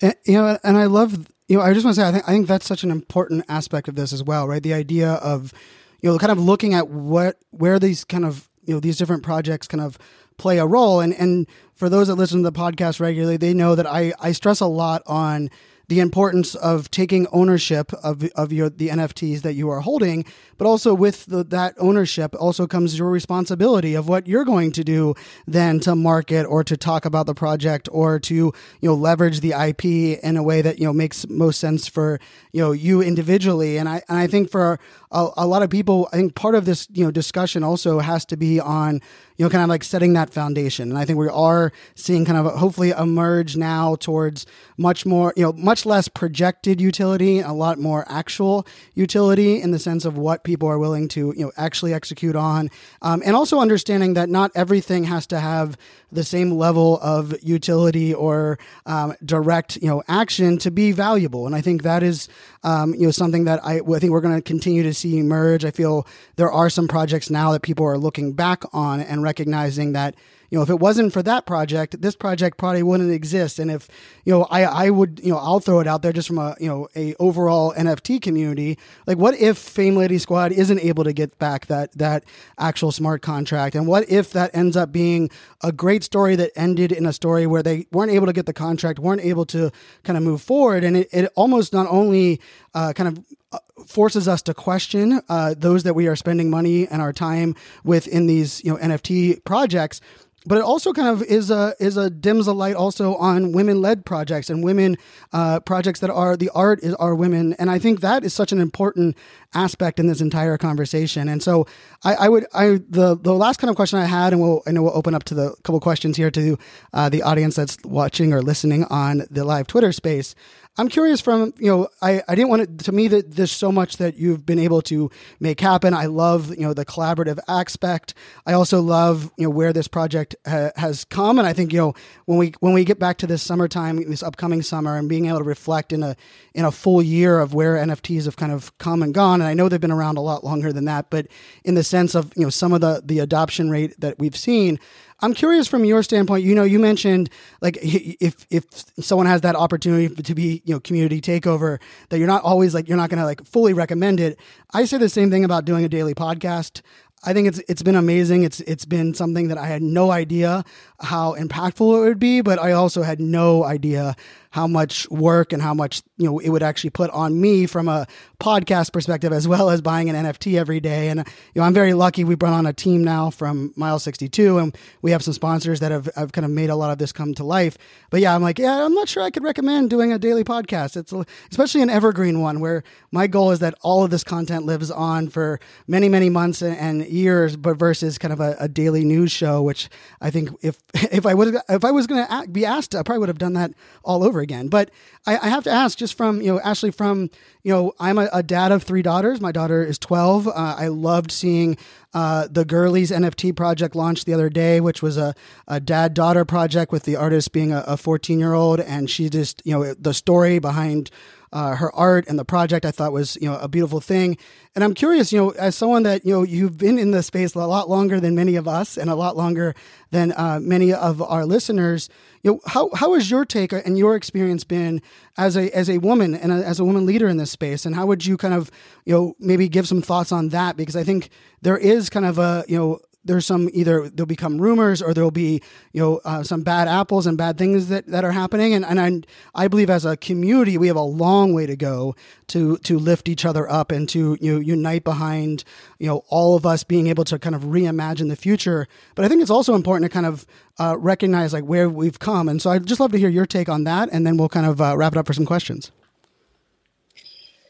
And, you know and i love you know i just want to say I think, I think that's such an important aspect of this as well right? The idea of you know kind of looking at what where these kind of you know these different projects kind of play a role. And and for those that listen to the podcast regularly they know that i i stress a lot on the importance of taking ownership of, of your the NFTs that you are holding, but also with the, that ownership also comes your responsibility of what you're going to do then to market or to talk about the project or to you know leverage the IP in a way that you know makes most sense for you know you individually. And I and I think for a, a lot of people, I think part of this you know discussion also has to be on you know, kind of like setting that foundation. And I think we are seeing kind of hopefully emerge now towards much more, you know, much less projected utility, a lot more actual utility in the sense of what people are willing to, you know, actually execute on. Um, and also understanding that not everything has to have the same level of utility or um, direct, you know, action to be valuable. And I think that is, um, you know, something that I, I think we're going to continue to see emerge. I feel there are some projects now that people are looking back on and recognizing that you know, if it wasn't for that project, this project probably wouldn't exist. And if, you know, I, I would, you know, I'll throw it out there just from a, you know, a overall NFT community. Like what if Fame Lady Squad isn't able to get back that, that actual smart contract? And what if that ends up being a great story that ended in a story where they weren't able to get the contract, weren't able to kind of move forward? And it, it almost not only uh, kind of uh, forces us to question uh, those that we are spending money and our time with in these you know NFT projects, but it also kind of is a is a dims a light also on women led projects and women uh, projects that are the art is are women. And I think that is such an important aspect in this entire conversation. And so I, I would I the the last kind of question I had and we'll I know we'll open up to the couple questions here to uh, the audience that's watching or listening on the live Twitter space I'm curious from, you know, I, I didn't want it to me that there's so much that you've been able to make happen. I love, you know, the collaborative aspect. I also love, you know, where this project ha- has come. And I think, you know, when we, when we get back to this summertime, this upcoming summer and being able to reflect in a, in a full year of where NFTs have kind of come and gone. And I know they've been around a lot longer than that, but in the sense of, you know, some of the, the adoption rate that we've seen, I'm curious from your standpoint. You know, you mentioned like if if someone has that opportunity to be you know community takeover, that you're not always like you're not going to like fully recommend it. I say the same thing about doing a daily podcast. I think it's it's been amazing. It's it's been something that I had no idea how impactful it would be, but I also had no idea how much work and how much you know it would actually put on me from a podcast perspective as well as buying an NFT every day. And you know, I'm very lucky. We brought on a team now from Mile 62, and we have some sponsors that have, have kind of made a lot of this come to life. But yeah, I'm like, yeah, I'm not sure I could recommend doing a daily podcast. It's especially an evergreen one where my goal is that all of this content lives on for many, many months and years, but versus kind of a, a daily news show, which I think if if I would if I was going to be asked, I probably would have done that all over again. But I, I have to ask, just from you know, Ashley, from you know, I'm a, a dad of three daughters. My daughter is 12. Uh, I loved seeing uh, the Girlies NFT project launched the other day, which was a, a dad daughter project with the artist being a 14 year old, and she just you know the story behind uh, her art and the project I thought was you know a beautiful thing. And I'm curious, you know, as someone that you know you've been in the space a lot longer than many of us, and a lot longer than uh, many of our listeners. You know, how how has your take and your experience been as a as a woman and a, as a woman leader in this space? And how would you kind of you know maybe give some thoughts on that? Because I think there is kind of a you know there's some either there'll become rumors or there'll be you know uh, some bad apples and bad things that, that are happening. And, and I, I believe as a community we have a long way to go to to lift each other up and to you know, unite behind you know all of us being able to kind of reimagine the future. But I think it's also important to kind of uh, recognize like where we've come. And so I'd just love to hear your take on that and then we'll kind of uh, wrap it up for some questions.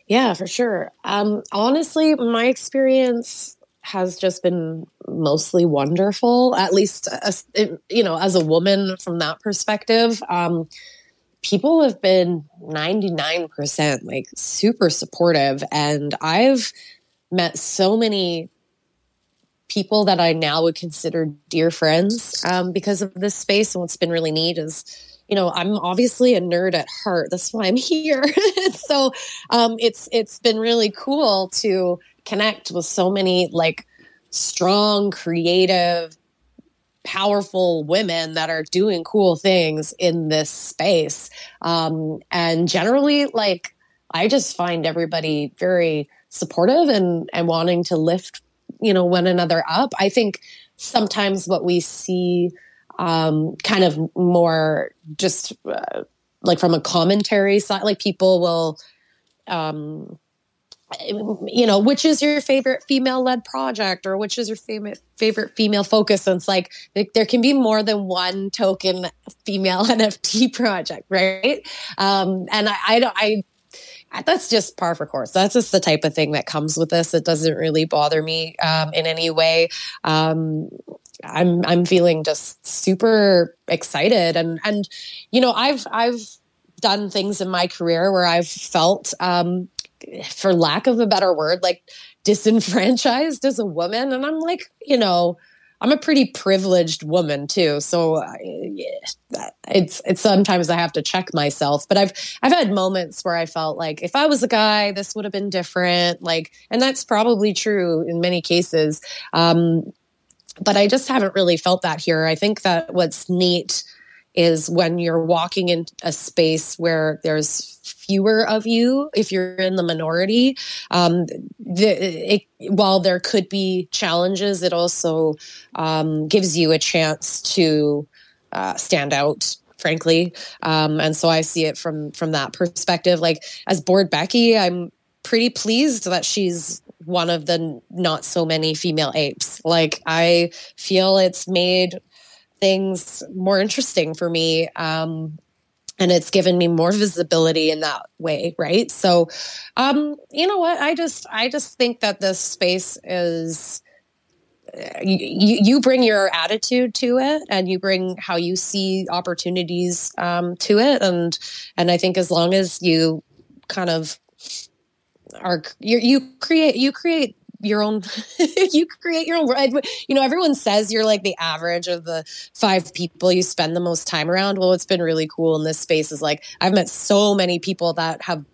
Yeah for sure. Um, honestly my experience has just been mostly wonderful at least as, you know as a woman from that perspective um, people have been 99% like super supportive. And i've met so many people that i now would consider dear friends um, because of this space. And what's been really neat is you know i'm obviously a nerd at heart. That's why i'm here. So um, it's it's been really cool to connect with so many like strong, creative, powerful women that are doing cool things in this space. Um, and generally, like, I just find everybody very supportive and, and wanting to lift, you know, one another up. I think sometimes what we see um, kind of more just uh, like from a commentary side, like people will um, you know, which is your favorite female led project or which is your favorite favorite female focus? And it's like there can be more than one token female NFT project, right? Um, and I, I don't, I, that's just par for course. That's just the type of thing that comes with this. It doesn't really bother me um, in any way. Um, I'm I'm feeling just super excited and and you know I've I've done things in my career where I've felt um, for lack of a better word, like disenfranchised as a woman. And I'm like, you know, I'm a pretty privileged woman too, so it's it's sometimes I have to check myself. But I've I've had moments where I felt like if I was a guy, this would have been different. Like, and that's probably true in many cases. Um, but I just haven't really felt that here. I think that what's neat is when you're walking in a space where there's fewer of you if you're in the minority. Um, the, it, while there could be challenges it also um, gives you a chance to uh, stand out frankly. Um, and so i see it from from that perspective. Like as Bored Becky i'm pretty pleased that she's one of the not so many female apes. Like i feel it's made things more interesting for me. Um, and it's given me more visibility in that way right? So um you know what? I just i just think that this space is you, you bring your attitude to it and you bring how you see opportunities um, to it. And and i think as long as you kind of are you, you create you create your own you create your own you know everyone says you're like the average of the five people you spend the most time around. Well what's been really cool in this space is like i've met so many people that have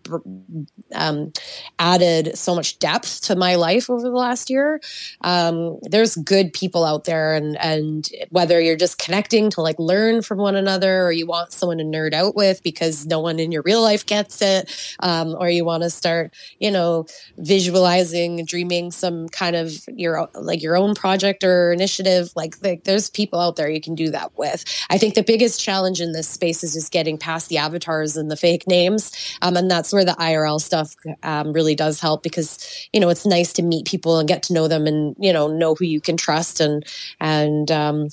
um, added so much depth to my life over the last year. Um, there's good people out there and and whether you're just connecting to like learn from one another or you want someone to nerd out with because no one in your real life gets it um, or you want to start you know visualizing dreaming some kind of your like your own project or initiative like, like there's people out there you can do that with. I think the biggest challenge in this space is just getting past the avatars and the fake names um, and that's where the irl stuff um, really does help because you know it's nice to meet people and get to know them and you know know who you can trust and and um,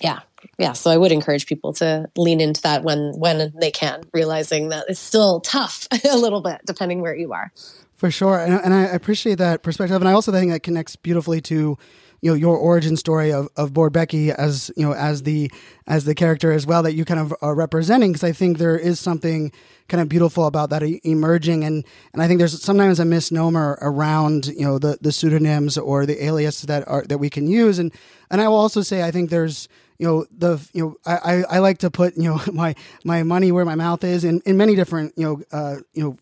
yeah yeah so i would encourage people to lean into that when when they can realizing that it's still tough a little bit depending where you are for sure, and, and I appreciate that perspective, and I also think that connects beautifully to you know your origin story of of Bored Becky as you know as the as the character as well that you kind of are representing. Because I think there is something kind of beautiful about that emerging. And and I think there's sometimes a misnomer around you know the the pseudonyms or the aliases that are that we can use. And and I will also say I think there's you know the you know I, I like to put you know my my money where my mouth is in, in many different you know uh, you know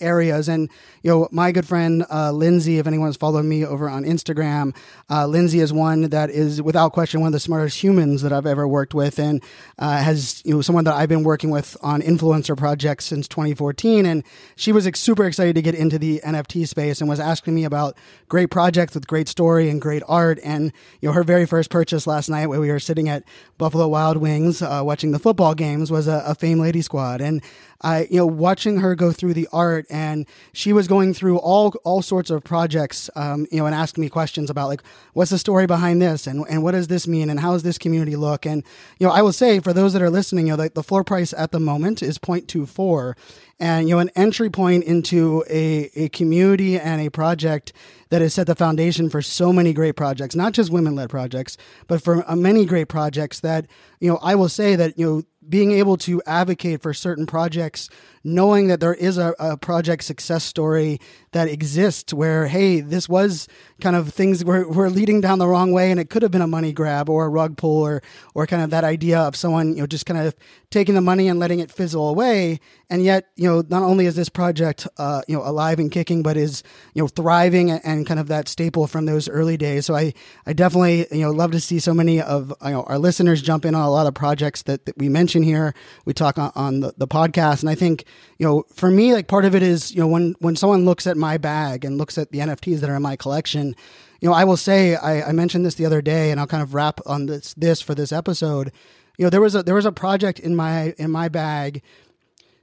areas. And you know my good friend uh, Lindsay if anyone's following me over on Instagram uh, Lindsay is one that is without question one of the smartest humans that I've ever worked with and uh, has you know someone that I've been working with on influencer projects since 2014 and she was super excited to get into the NFT space and was asking me about great projects with great story and great art. And you know her very first purchase last night where we were sitting at Buffalo Wild Wings uh, watching the football games was a, a Fame Lady Squad, and I, you know, watching her go through the art, and she was going through all all sorts of projects, um, you know, and asking me questions about like what's the story behind this, and and what does this mean, and how does this community look, and you know, I will say for those that are listening, you know, the, the floor price at the moment is 0.24, and you know, an entry point into a a community and a project that has set the foundation for so many great projects, not just women led projects, but for uh, many great projects that, you know, I will say that, you know, being able to advocate for certain projects knowing that there is a, a, project success story that exists where, hey, this was kind of things were, were leading down the wrong way and it could have been a money grab or a rug pull or, or kind of that idea of someone, you know, just kind of taking the money and letting it fizzle away. And yet, you know, not only is this project, uh, you know, alive and kicking, but is, you know, thriving and kind of that staple from those early days. So I, I definitely, you know, love to see so many of, you know, our listeners jump in on a lot of projects that, that we here. We talk on, on the, the podcast. And I think, you know, for me, like part of it is, you know, when, when someone looks at my bag and looks at the NFTs that are in my collection, you know, I will say, I, I mentioned this the other day and I'll kind of wrap on this, this for this episode. You know, there was a, there was a project in my, in my bag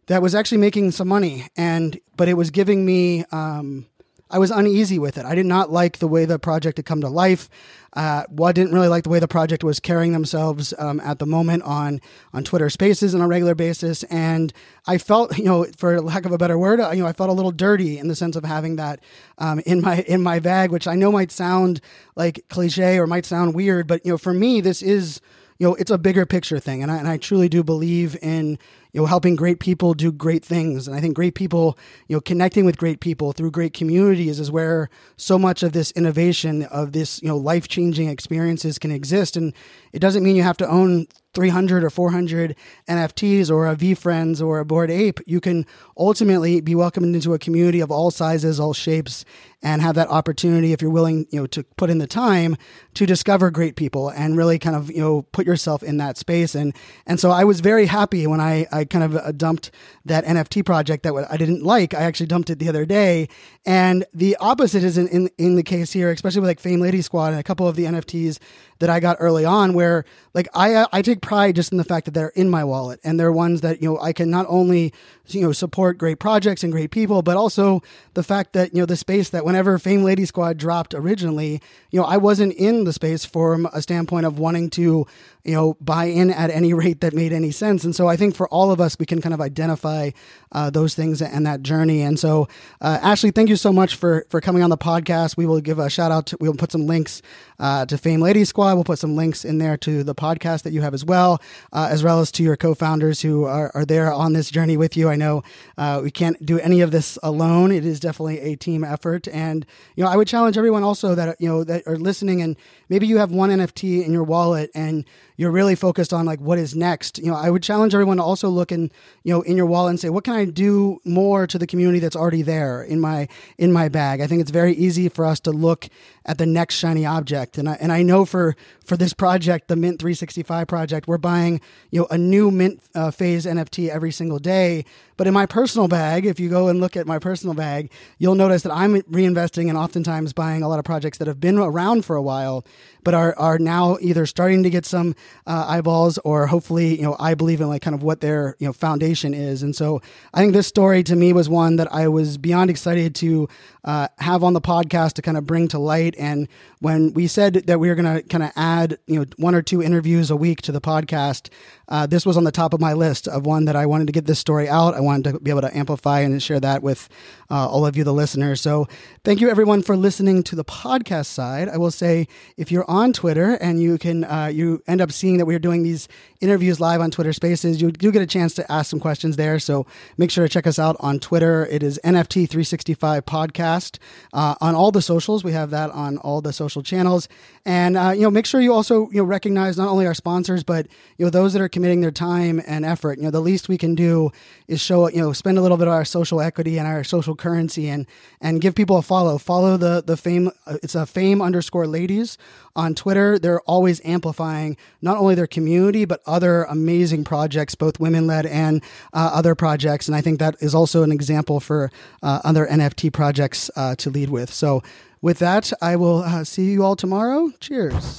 that was actually making some money and, but it was giving me, um, I was uneasy with it. I did not like the way the project had come to life. Uh, well, I didn't really like the way the project was carrying themselves um, at the moment on on Twitter Spaces on a regular basis, and I felt, you know, for lack of a better word, uh, you know, I felt a little dirty in the sense of having that um, in my in my bag, which I know might sound like cliche or might sound weird, but you know, for me, this is you know, it's a bigger picture thing, and I, and I truly do believe in you know, helping great people do great things. And I think great people, you know, connecting with great people through great communities is where so much of this innovation of this, you know, life changing experiences can exist. And it doesn't mean you have to own 300 or 400 NFTs or a VeeFriends or a Bored Ape. You can ultimately be welcomed into a community of all sizes, all shapes, and have that opportunity if you're willing, you know, to put in the time to discover great people and really kind of, you know, put yourself in that space. And, and so I was very happy when I, I kind of uh, dumped that NFT project that I didn't like. I actually dumped it the other day. And the opposite is in, in, in the case here, especially with like Fame Lady Squad and a couple of the NFTs that I got early on where like I uh, I take pride just in the fact that they're in my wallet and they're ones that you know I can not only you know support great projects and great people but also the fact that you know the space that whenever Fame Lady Squad dropped originally you know I wasn't in the space from a standpoint of wanting to you know buy in at any rate that made any sense. And so I think for all of us we can kind of identify uh, those things and that journey. And so uh, Ashley thank you so much for for coming on the podcast. We will give a shout out to we'll put some links uh, to Fame Lady Squad. We'll put some links in there to the podcast that you have as well uh, as well as to your co-founders who are, are there on this journey with you. I know uh, we can't do any of this alone. It is definitely a team effort, and you know I would challenge everyone also that you know that are listening, and maybe you have one NFT in your wallet and you're really focused on like what is next. You know, I would challenge everyone to also look in you know in your wallet and say what can I do more to the community that's already there in my in my bag. I think it's very easy for us to look at the next shiny object, and I and I know for for this project, the Mint 365 project, we're buying you know a new Mint uh, phase NFT every single day but in my personal bag, if you go and look at my personal bag, you'll notice that I'm reinvesting and oftentimes buying a lot of projects that have been around for a while, but are, are now either starting to get some uh, eyeballs or hopefully, you know, I believe in like kind of what their, you know, foundation is. And so I think this story to me was one that I was beyond excited to uh, have on the podcast to kind of bring to light. And when we said that we were going to kind of add, you know, one or two interviews a week to the podcast, uh, this was on the top of my list of one that I wanted to get this story out. I wanted to be able to amplify and share that with uh, all of you, the listeners. So Thank you, everyone, for listening to the podcast side. I will say, if you're on Twitter and you can, uh, you end up seeing that we're doing these interviews live on Twitter Spaces, you do get a chance to ask some questions there. So make sure to check us out on Twitter. It is NFT 365 Podcast uh, on all the socials. We have that on all the social channels, and uh, you know, make sure you also you know recognize not only our sponsors, but you know those that are committing their time and effort. You know, the least we can do is show you know spend a little bit of our social equity and our social currency and and give people a follow. Follow the the fame. Uh, it's a fame underscore ladies on Twitter. They're always amplifying not only their community but other amazing projects, both women led and uh, other projects. And I think that is also an example for uh, other NFT projects uh, to lead with. So with that, I will uh, see you all tomorrow. Cheers.